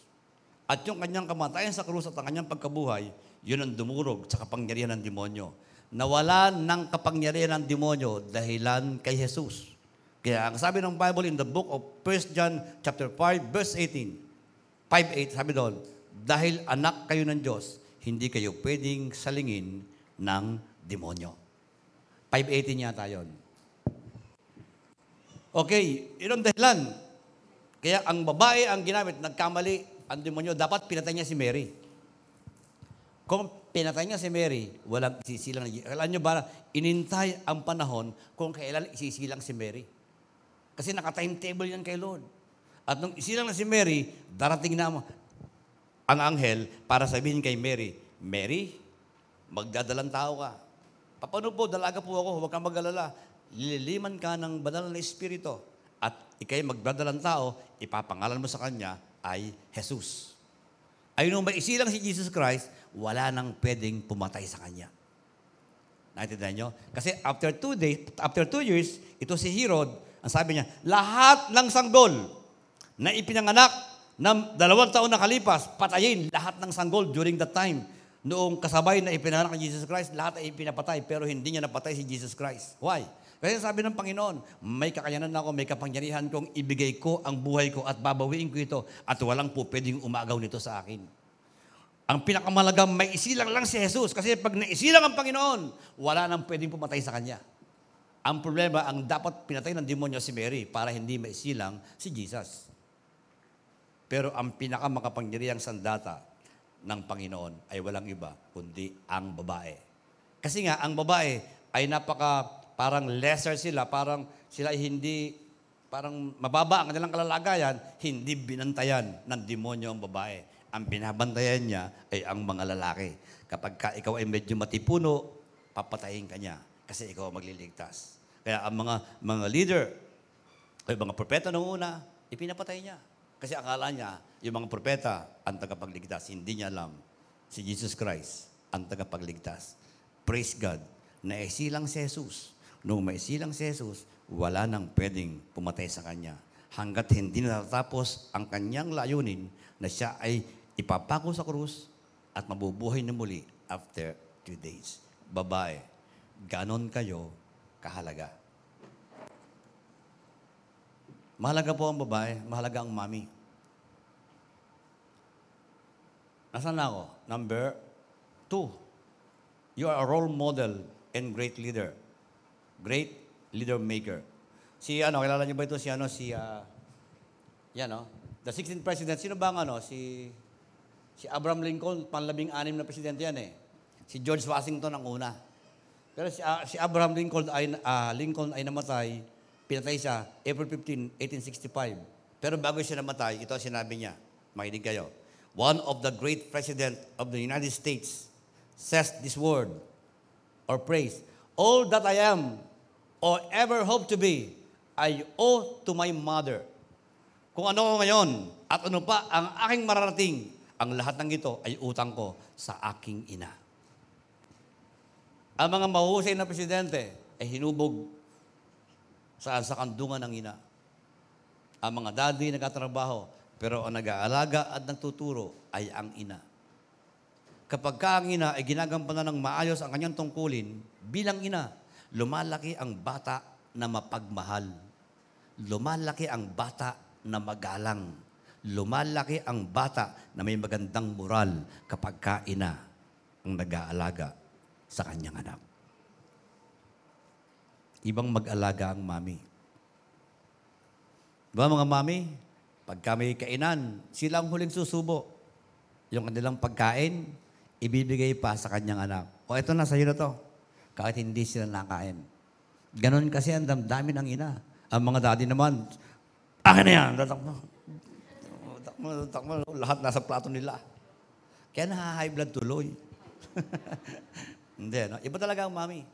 At yung kanyang kamatayan sa krus at ang kanyang pagkabuhay, yun ang dumurog sa kapangyarihan ng demonyo. Nawala ng kapangyarihan ng demonyo dahilan kay Jesus. Kaya ang sabi ng Bible in the book of 1 John chapter 5 verse 18, 5.8 sabi doon, dahil anak kayo ng Diyos, hindi kayo pwedeng salingin ng demonyo. 5.18 yata yun. Okay, yun ang dahilan. Kaya ang babae ang ginamit, nagkamali ang demonyo, dapat pinatay niya si Mary. Kung pinatay niya si Mary, walang isisilang. Alam niyo ba, inintay ang panahon kung kailan isisilang si Mary. Kasi naka-timetable yan kay Lord. At nung isilang na si Mary, darating na ang anghel para sabihin kay Mary, Mary, magdadalang tao ka. Paano po, dalaga po ako, huwag kang mag-alala. Lililiman ka ng banal na espiritu at ikay magdadalang tao, ipapangalan mo sa kanya ay Jesus. Ay nung may isilang si Jesus Christ, wala nang pwedeng pumatay sa kanya. Naintindihan nyo? Kasi after two days, after two years, ito si Herod, ang sabi niya, lahat ng sanggol na ipinanganak ng dalawang taon na kalipas, patayin lahat ng sanggol during that time. Noong kasabay na ipinanganak ni Jesus Christ, lahat ay ipinapatay, pero hindi niya napatay si Jesus Christ. Why? Kasi sabi ng Panginoon, may kakayanan ako, may kapangyarihan kong ibigay ko ang buhay ko at babawiin ko ito at walang po pwedeng umagaw nito sa akin. Ang pinakamalagang may isilang lang si Jesus kasi pag naisilang ang Panginoon, wala nang pwedeng pumatay sa Kanya. Ang problema, ang dapat pinatay ng demonyo si Mary para hindi maisilang si Jesus. Pero ang pinakamakapangyarihang sandata ng Panginoon ay walang iba kundi ang babae. Kasi nga, ang babae ay napaka, parang lesser sila, parang sila ay hindi, parang mababa ang kanilang kalalagayan, hindi binantayan ng demonyo ang babae. Ang binabantayan niya ay ang mga lalaki. Kapag ka ikaw ay medyo matipuno, papatayin ka niya kasi ikaw ang magliligtas. Kaya ang mga mga leader, ay mga propeta noong una, ipinapatay niya. Kasi akala niya, yung mga propeta ang tagapagligtas. Hindi niya alam si Jesus Christ ang tagapagligtas. Praise God. Naisilang si Jesus. Nung maisilang si Jesus, wala nang pwedeng pumatay sa kanya. Hanggat hindi natatapos ang kanyang layunin na siya ay ipapako sa krus at mabubuhay na muli after two days. Babae, ganon kayo kahalaga. Mahalaga po ang babae, mahalaga ang mami. Nasaan na ako? Number two. You are a role model and great leader. Great leader maker. Si ano, kilala niyo ba ito? Si ano, si, ah, yan no? The 16th president, sino ba ang ano? Si, si Abraham Lincoln, panlabing anim na presidente yan eh. Si George Washington ang una. Pero si, ah, si Abraham Lincoln ay, ah, Lincoln ay namatay, pinatay siya April 15, 1865. Pero bago siya namatay, ito ang sinabi niya. Makinig kayo. One of the great president of the United States says this word or praise. All that I am or ever hope to be, I owe to my mother. Kung ano ko ngayon at ano pa ang aking mararating, ang lahat ng ito ay utang ko sa aking ina. Ang mga mahusay na presidente ay hinubog saan sa kandungan ng ina. Ang mga daddy nagkatrabaho, pero ang nag-aalaga at nagtuturo ay ang ina. Kapag ka ang ina ay ginagampanan ng maayos ang kanyang tungkulin, bilang ina, lumalaki ang bata na mapagmahal. Lumalaki ang bata na magalang. Lumalaki ang bata na may magandang moral kapag ka ina ang nag-aalaga sa kanyang anak. Ibang mag-alaga ang mami. Diba mga mami? Pagka may kainan, sila ang huling susubo. Yung kanilang pagkain, ibibigay pa sa kanyang anak. O ito na, sa'yo na to. Kahit hindi sila nakain. Ganon kasi ang damdamin ng ina. Ang mga daddy naman, akin na yan. Tatakmo. Tatakmo, tatakmo. Lahat nasa plato nila. Kaya naha-high blood tuloy. *laughs* hindi, no? Iba talaga ang mami.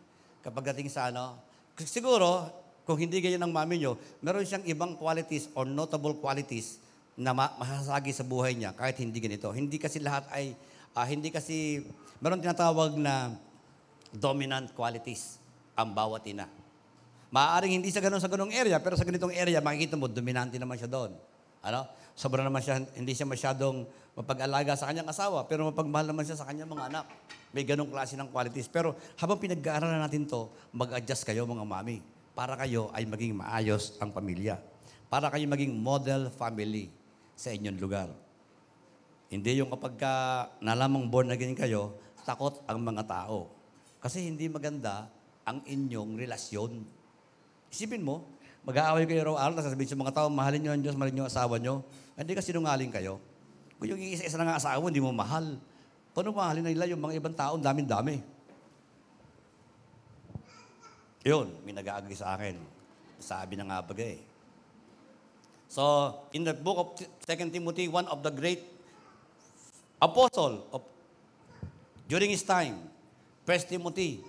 Kapag dating sa ano, siguro, kung hindi ganyan ang mami nyo, meron siyang ibang qualities or notable qualities na ma- masasagi sa buhay niya kahit hindi ganito. Hindi kasi lahat ay, ah, hindi kasi, meron tinatawag na dominant qualities ang bawat ina. Maaaring hindi sa ganun sa ganung area, pero sa ganitong area, makikita mo, dominante naman siya doon. Ano? Sobra naman siya, hindi siya masyadong mapag-alaga sa kanyang asawa, pero mapagmahal naman siya sa kanyang mga anak. May ganong klase ng qualities. Pero habang pinag-aaralan natin to, mag-adjust kayo mga mami. Para kayo ay maging maayos ang pamilya. Para kayo maging model family sa inyong lugar. Hindi yung kapag ka nalamang born again kayo, takot ang mga tao. Kasi hindi maganda ang inyong relasyon. Isipin mo, mag-aaway kayo araw-araw, tapos sasabihin sa mga tao, mahalin nyo ang Diyos, mahalin nyo ang asawa nyo. Hindi kasi sinungaling kayo. Kung yung isa-isa na nga asawa, hindi mo mahal. Paano mahalin nila yung mga ibang tao, ang dami-dami? Yun, may nag-agree sa akin. Sabi na nga baga eh. So, in the book of 2 Timothy, one of the great apostle of during his time, 1 Timothy,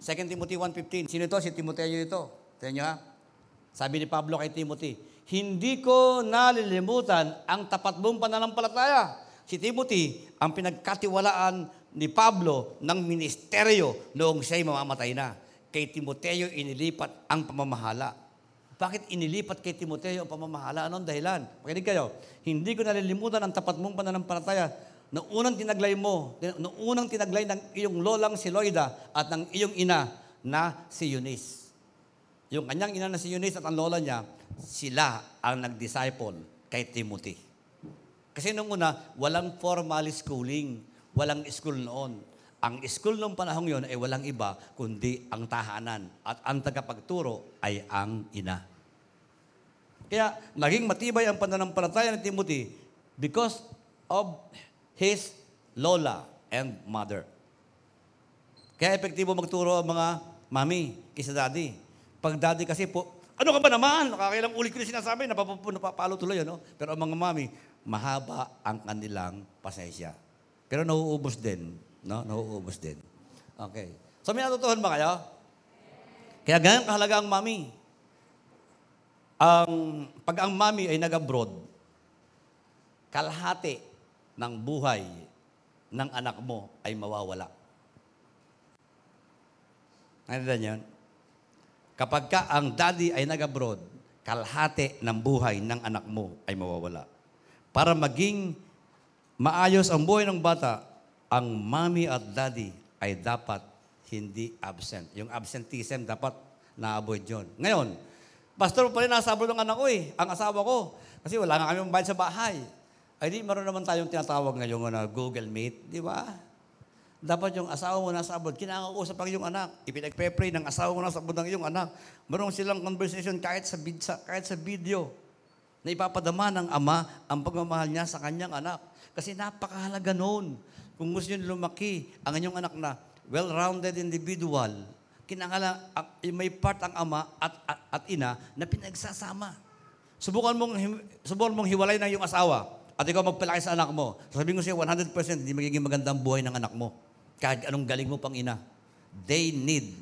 2 Timothy 1.15. Sino ito? Si Timoteo ito. Tignan niyo ha? Sabi ni Pablo kay Timothy, Hindi ko nalilimutan ang tapat mong pananampalataya. Si Timothy, ang pinagkatiwalaan ni Pablo ng ministeryo noong siya'y mamamatay na. Kay Timoteo inilipat ang pamamahala. Bakit inilipat kay Timoteo ang pamamahala? Anong dahilan? Pakinig kayo. Hindi ko nalilimutan ang tapat mong pananampalataya Noong unang tinaglay mo, noong unang tinaglay ng iyong lolang si Loida at ng iyong ina na si Eunice. Yung kanyang ina na si Eunice at ang lola niya, sila ang nag-disciple kay Timothy. Kasi noong una, walang formal schooling, walang school noon. Ang school noong panahong yon ay walang iba kundi ang tahanan at ang tagapagturo ay ang ina. Kaya naging matibay ang pananampalataya ni Timothy because of his lola and mother. Kaya epektibo magturo ang mga mami kaysa daddy. Pag daddy kasi po, ano ka ba naman? Nakakailang ulit ko na sinasabi, napapalo tuloy, ano? Pero ang mga mami, mahaba ang kanilang pasensya. Pero nauubos din, no? Nauubos din. Okay. So may natutuhan ba kayo? Kaya ganyan kahalaga ang mami. Ang, pag ang mami ay nag-abroad, kalahati ng buhay ng anak mo ay mawawala. Naintindihan niyo? Kapag ka ang daddy ay nag-abroad, kalahati ng buhay ng anak mo ay mawawala. Para maging maayos ang buhay ng bata, ang mommy at daddy ay dapat hindi absent. Yung absenteeism dapat na-avoid yun. Ngayon, pastor pa rin nasa abroad ng anak ko eh, ang asawa ko. Kasi wala nga kami bayad sa bahay. Ay di, meron naman tayong tinatawag ngayon na Google Meet, di ba? Dapat yung asawa mo nasa abroad, kinakausap ang iyong anak. Ipinagpe-pray ng asawa mo nasa abroad ng iyong anak. Meron silang conversation kahit sa, kahit sa video na ipapadama ng ama ang pagmamahal niya sa kanyang anak. Kasi napakahalaga noon. Kung gusto niyo lumaki ang inyong anak na well-rounded individual, kinangala, may part ang ama at, at, at ina na pinagsasama. Subukan mong, subukan mong hiwalay ng iyong asawa at ikaw magpalaki sa anak mo. Sabihin ko sa'yo, 100% hindi magiging magandang buhay ng anak mo. Kahit anong galing mo pang ina. They need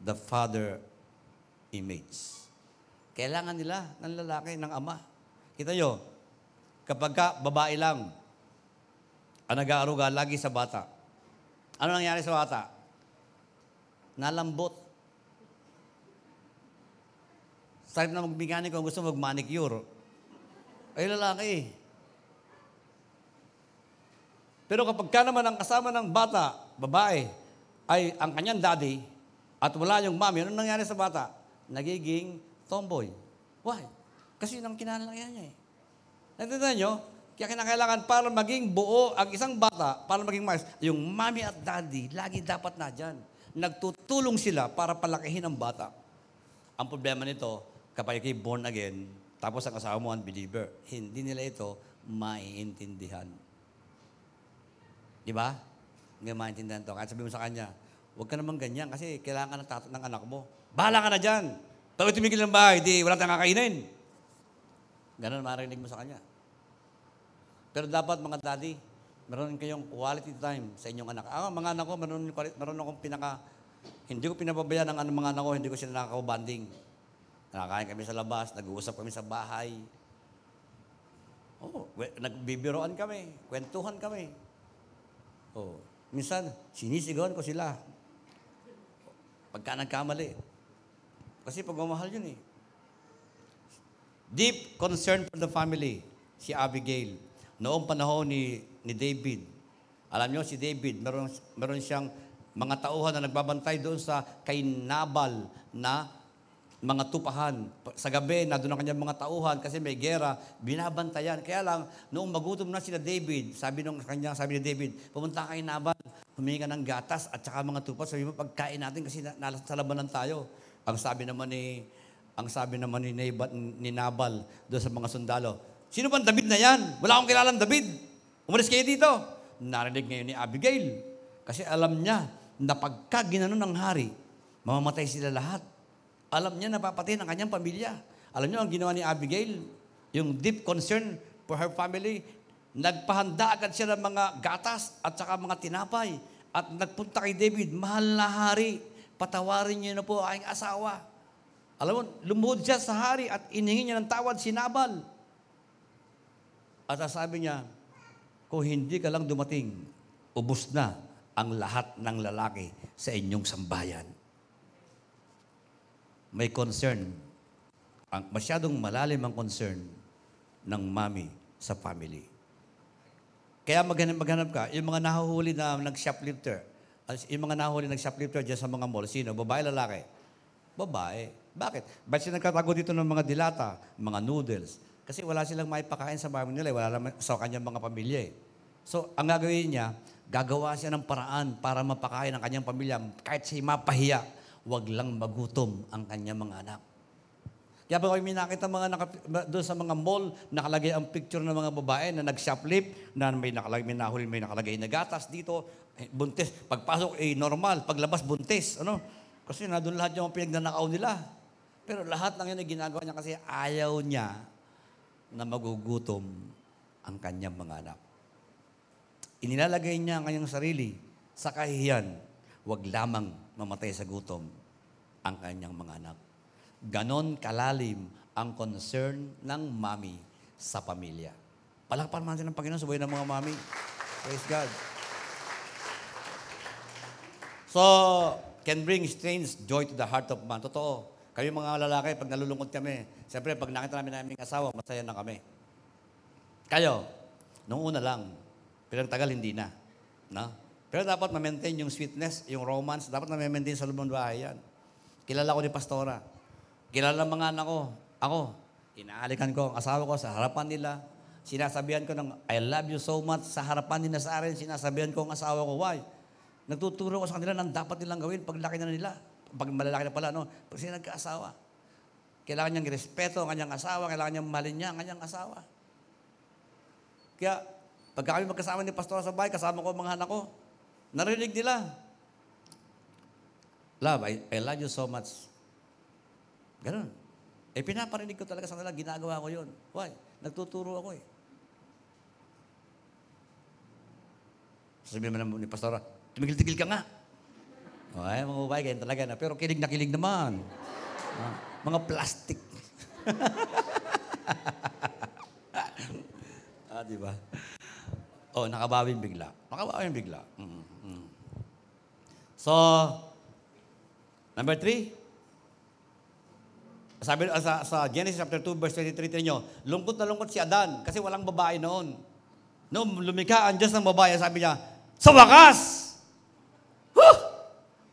the father image. Kailangan nila ng lalaki, ng ama. Kita nyo, kapag ka babae lang, ang nag-aaruga lagi sa bata, ano nangyari sa bata? Nalambot. Sa na magmekanik kung gusto mag-manicure, ay lalaki. Pero kapag ka naman ang kasama ng bata, babae, ay ang kanyang daddy, at wala yung mami, ano nangyari sa bata? Nagiging tomboy. Why? Kasi yun ang kinalalakihan niya eh. Natindihan nyo? Kaya kinakailangan para maging buo ang isang bata, para maging mais, yung mami at daddy, lagi dapat na dyan. Nagtutulong sila para palakihin ang bata. Ang problema nito, kapag kayo born again, tapos ang asawa mo unbeliever, hindi nila ito maiintindihan. Di ba? Hindi maintindihan to. Kahit sabi mo sa kanya, huwag ka naman ganyan kasi kailangan ka ng, ng anak mo. Bahala ka na dyan. Pag tumigil ng bahay, di wala tayong kakainin. Ganon marinig mo sa kanya. Pero dapat mga daddy, meron kayong quality time sa inyong anak. Ah, mga anak ko, meron, meron akong pinaka, hindi ko pinababayaan ng ano, mga anak ko, hindi ko sila nakaka-banding. Nakakain kami sa labas, nag-uusap kami sa bahay. Oh, nagbibiroan kami, kwentuhan kami. Oh, minsan, sinisigawan ko sila. Pagka nagkamali. Kasi pagmamahal yun eh. Deep concern for the family, si Abigail. Noong panahon ni, ni David, alam niyo si David, meron, meron siyang mga tauhan na nagbabantay doon sa kay Nabal na mga tupahan. Sa gabi, na doon ang kanyang mga tauhan kasi may gera, binabantayan. Kaya lang, noong magutom na sila David, sabi nung kanya, sabi ni David, pumunta kay Nabal, humingi ka ng gatas at saka mga tupa, sabi mo, pagkain natin kasi na, nasa labanan tayo. Ang sabi naman ni, ang sabi naman ni, Nabal, ni Nabal doon sa mga sundalo, sino bang David na yan? Wala akong kilalang David. Umalis kayo dito. Narinig ngayon ni Abigail. Kasi alam niya na pagka ginanon ng hari, mamamatay sila lahat. Alam niya na papatay ng kanyang pamilya. Alam niyo ang ginawa ni Abigail? Yung deep concern for her family. Nagpahanda agad siya ng mga gatas at saka mga tinapay. At nagpunta kay David, mahal na hari, patawarin niyo na po aking asawa. Alam mo, lumuhod siya sa hari at iningi niya ng tawad si Nabal. At sabi niya, kung hindi ka lang dumating, ubus na ang lahat ng lalaki sa inyong sambayan. May concern. Ang masyadong malalim ang concern ng mami sa family. Kaya maghanap, maghanap ka, yung mga nahuhuli na nag-shoplifter, yung mga nahuhuli nag-shoplifter dyan sa mga mall, sino? Babae, lalaki? Babae. Bakit? Ba't siya nagkatago dito ng mga dilata, mga noodles? Kasi wala silang maipakain sa bahay nila, eh. wala naman sa kanyang mga pamilya. eh. So, ang gagawin niya, gagawa siya ng paraan para mapakain ang kanyang pamilya. Kahit siya mapahiya, wag lang magutom ang kanyang mga anak. Kaya ba kami nakita mga naka, doon sa mga mall, nakalagay ang picture ng mga babae na nag-shoplift, na may nakalagay, may nahuli, may nakalagay na gatas dito, buntis. Pagpasok, eh, normal. Paglabas, buntis. Ano? Kasi na doon lahat yung pinagnanakaw nila. Pero lahat ng yun ay ginagawa niya kasi ayaw niya na magugutom ang kanyang mga anak. Inilalagay niya ang kanyang sarili sa kahihiyan, wag lamang mamatay sa gutom ang kanyang mga anak. Ganon kalalim ang concern ng mami sa pamilya. Palakpan man ng Panginoon sa buhay ng mga mami. Praise God. So, can bring strange joy to the heart of man. Totoo. Kami mga lalaki, pag nalulungkot kami, siyempre, pag nakita namin namin asawa, masaya na kami. Kayo, nung una lang, pero tagal hindi na. No? Pero dapat ma-maintain yung sweetness, yung romance, dapat na-maintain sa loob ng bahay yan. Kilala ko ni Pastora. Kilala mga anak ko. Ako, inaalikan ko ang asawa ko sa harapan nila. Sinasabihan ko ng I love you so much sa harapan nila sa akin. Sinasabihan ko ang asawa ko, why? Nagtuturo ko sa kanila ng dapat nilang gawin pag laki na nila. Pag malalaki na pala, no? Pag sila nagkaasawa. Kailangan niyang respeto ang kanyang asawa, kailangan niyang mahalin niya ang kanyang asawa. Kaya, pagka kami magkasama ni Pastor sa bahay, kasama ko mga anak ko, narinig nila. Love, I, I love you so much. Ganun. Eh, pinaparinig ko talaga sa kanila, ginagawa ko yun. Why? Nagtuturo ako eh. Sasabihin mo ni Pastora, tumigil-tigil ka nga. O, ay, mga babae, ganyan talaga na. Pero kilig na kilig naman. Ah, mga plastic. *laughs* ah, di ba? Oh, nakabawin bigla. Nakabawin bigla. Mm, mm. So, number three, sabi uh, sa, sa Genesis chapter 2 verse 23 tingnan nyo, lungkot na lungkot si Adan kasi walang babae noon. Noong lumikha ang Diyos ng babae, sabi niya, sa wakas!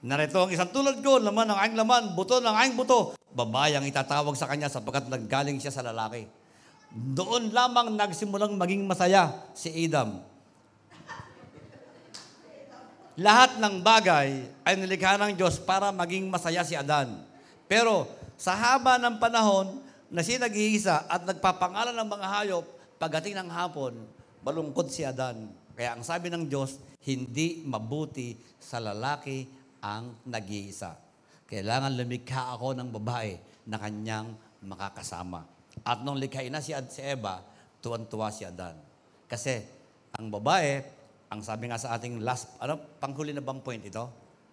Narito ang isang tulad ko, laman ng aking laman, buto ng aking buto. Babae ang itatawag sa kanya sapagkat naggaling siya sa lalaki. Doon lamang nagsimulang maging masaya si Adam. Lahat ng bagay ay nilikha ng Diyos para maging masaya si Adan. Pero sa haba ng panahon na siya nag-iisa at nagpapangalan ng mga hayop, pagdating ng hapon, malungkot si Adan. Kaya ang sabi ng Diyos, hindi mabuti sa lalaki ang nag-iisa. Kailangan lumikha ako ng babae na kanyang makakasama. At nung likhain na si, Ad, si Eva, tuwan-tuwa si Adan. Kasi ang babae, ang sabi nga sa ating last, ano, panghuli na bang point ito?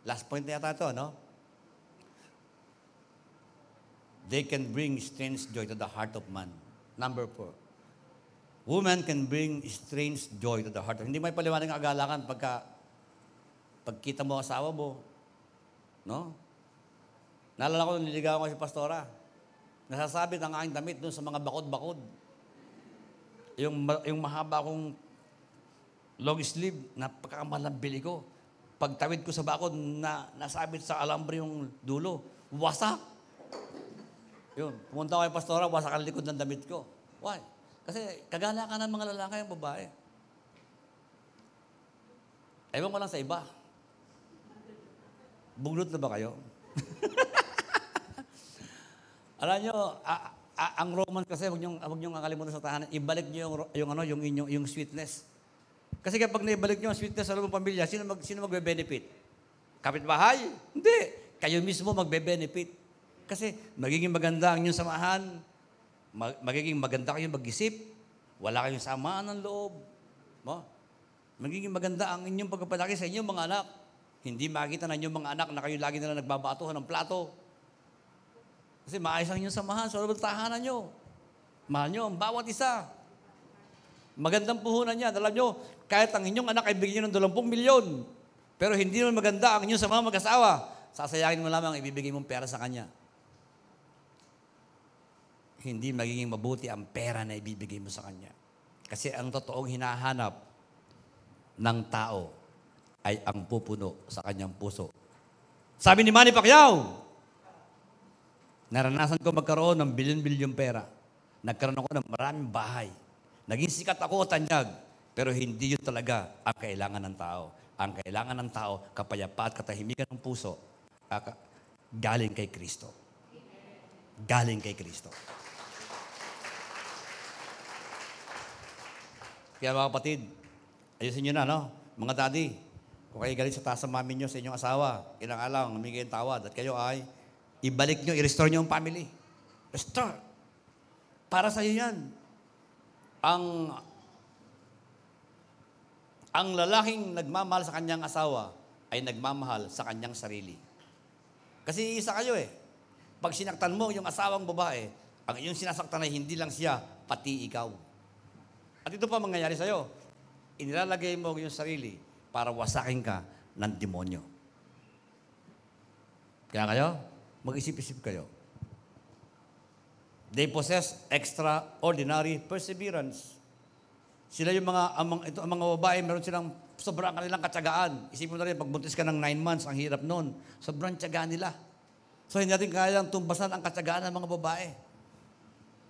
Last point na yata ito, no? They can bring strange joy to the heart of man. Number four. Woman can bring strange joy to the heart. Hindi may paliwanag ang agalakan pagka pagkita mo asawa mo. No? Naalala ko niligawan ko si Pastora. Nasasabit ang aking damit doon sa mga bakod-bakod. Yung, yung mahaba kong long sleeve, napakamalambili ko. Pagtawid ko sa bakod, na, nasabit sa alambre yung dulo. Wasak. Yun, pumunta ko kay Pastora, wasak ang likod ng damit ko. Why? Kasi kagala ka ng mga lalaki ang babae. Ewan ko lang sa iba. Buglot na ba kayo? *laughs* Alam nyo, a- a- ang Roman kasi, huwag niyong, huwag niyong kakalimutan sa tahanan, ibalik niyo yung, yung, ano, yung, inyong, yung sweetness. Kasi kapag naibalik niyo ang sweetness sa loob ng pamilya, sino, mag, sino magbe-benefit? Kapitbahay? Hindi. Kayo mismo magbe-benefit. Kasi magiging maganda ang inyong samahan, mag- magiging maganda kayong mag-isip, wala kayong samaan ng loob. Mo? Magiging maganda ang inyong pagpapalaki sa inyong mga anak. Hindi makita ng inyong mga anak na kayo lagi na lang nagbabatuhan ng plato. Kasi maayos ang inyong samahan sa loob ng tahanan nyo. Mahal nyo ang bawat isa. Magandang puhunan niya. Alam nyo, kahit ang inyong anak ay bigyan nyo ng 20 milyon, pero hindi naman maganda ang inyong sa mga mag-asawa, sasayangin mo lamang ang ibibigay mong pera sa kanya. Hindi magiging mabuti ang pera na ibibigay mo sa kanya. Kasi ang totoong hinahanap ng tao ay ang pupuno sa kanyang puso. Sabi ni Manny Pacquiao, Naranasan ko magkaroon ng bilyon-bilyon pera. Nagkaroon ako ng maraming bahay. Naging sikat ako o tanyag. Pero hindi yun talaga ang kailangan ng tao. Ang kailangan ng tao, kapayapa at katahimikan ng puso, galing kay Kristo. Galing kay Kristo. Kaya mga kapatid, ayusin nyo na, no? Mga daddy, kung kayo galing sa taas ng mami nyo sa inyong asawa, ilang alang, humingi ng tawad, at kayo ay ibalik nyo, i-restore nyo ang family. Restore. Para sa iyo yan. Ang ang lalaking nagmamahal sa kanyang asawa ay nagmamahal sa kanyang sarili. Kasi isa kayo eh. Pag sinaktan mo yung asawang babae, ang iyong sinasaktan ay hindi lang siya, pati ikaw. At ito pa mangyayari sa'yo. Inilalagay mo yung sarili para wasakin ka ng demonyo. Kaya kayo, mag-isip-isip kayo. They possess extraordinary perseverance. Sila yung mga, ang mga, ito, ang mga babae, meron silang sobrang kanilang katsagaan. Isipin mo na rin, pag buntis ka ng nine months, ang hirap noon. Sobrang tsagaan nila. So, hindi natin kayang tumbasan ang katsagaan ng mga babae.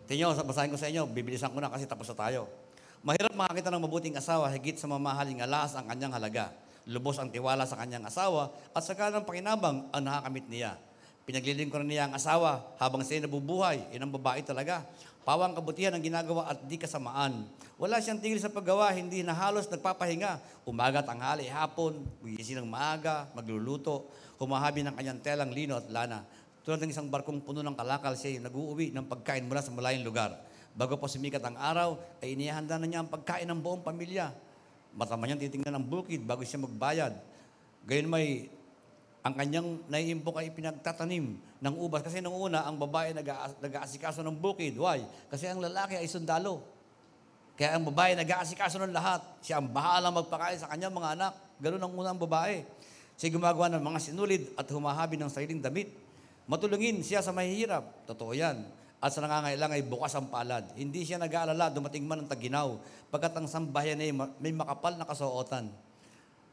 Tingnan basahin ko sa inyo, bibilisan ko na kasi tapos na tayo. Mahirap makakita ng mabuting asawa, higit sa mamahaling alas ang kanyang halaga. Lubos ang tiwala sa kanyang asawa, at sa kanang pakinabang ang nakakamit niya. Pinaglilingkuran niya ang asawa habang siya nabubuhay. Yan babae talaga. Pawang kabutihan ang ginagawa at di kasamaan. Wala siyang tigil sa paggawa, hindi na halos nagpapahinga. Umaga, tanghali, hapon, magising ng maaga, magluluto, humahabi ng kanyang telang lino at lana. Tulad ng isang barkong puno ng kalakal, siya nag-uuwi ng pagkain mula sa malayong lugar. Bago po sumikat ang araw, ay inihanda na niya ang pagkain ng buong pamilya. Matama niyang titingnan ang bukid bago siya magbayad. Gayon may ang kanyang naiimpok ay pinagtatanim ng ubas. Kasi nung una, ang babae nag- nag-aasikaso ng bukid. Why? Kasi ang lalaki ay sundalo. Kaya ang babae nag-aasikaso ng lahat. Siya ang bahala magpakain sa kanyang mga anak. Ganun ang unang babae. Siya gumagawa ng mga sinulid at humahabi ng sariling damit. Matulungin siya sa mahihirap. Totoo yan. At sa nangangailangan ay bukas ang palad. Hindi siya nag-aalala, dumating man ang taginaw. Pagkat ang sambayan ay ma- may makapal na kasuotan.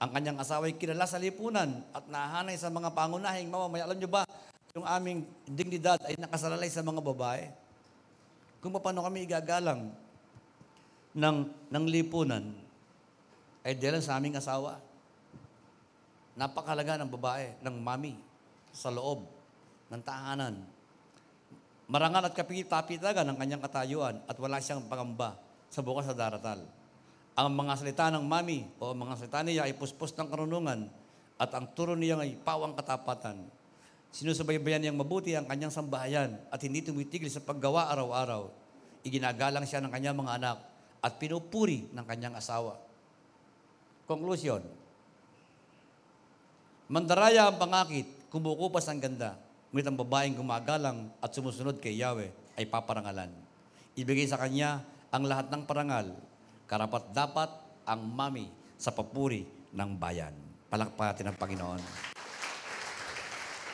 Ang kanyang asawa ay kilala sa lipunan at nahanay sa mga pangunahing mamamaya. Alam niyo ba, yung aming dignidad ay nakasalalay sa mga babae. Kung paano kami igagalang ng, ng lipunan, ay dahil sa aming asawa. Napakalaga ng babae, ng mami, sa loob ng tahanan. Marangal at kapitapitagan ng kanyang katayuan at wala siyang pangamba sa bukas sa daratal. Ang mga salita ng mami o ang mga salita niya ay puspos ng karunungan at ang turo niya ay pawang katapatan. Sinusubaybayan niyang mabuti ang kanyang sambahayan at hindi tumitigil sa paggawa araw-araw. Iginagalang siya ng kanyang mga anak at pinupuri ng kanyang asawa. Conclusion. Mandaraya ang pangakit, kumukupas ang ganda, ngunit ang babaeng gumagalang at sumusunod kay Yahweh ay paparangalan. Ibigay sa kanya ang lahat ng parangal, karapat dapat ang mami sa papuri ng bayan. Palakpatin ng Panginoon.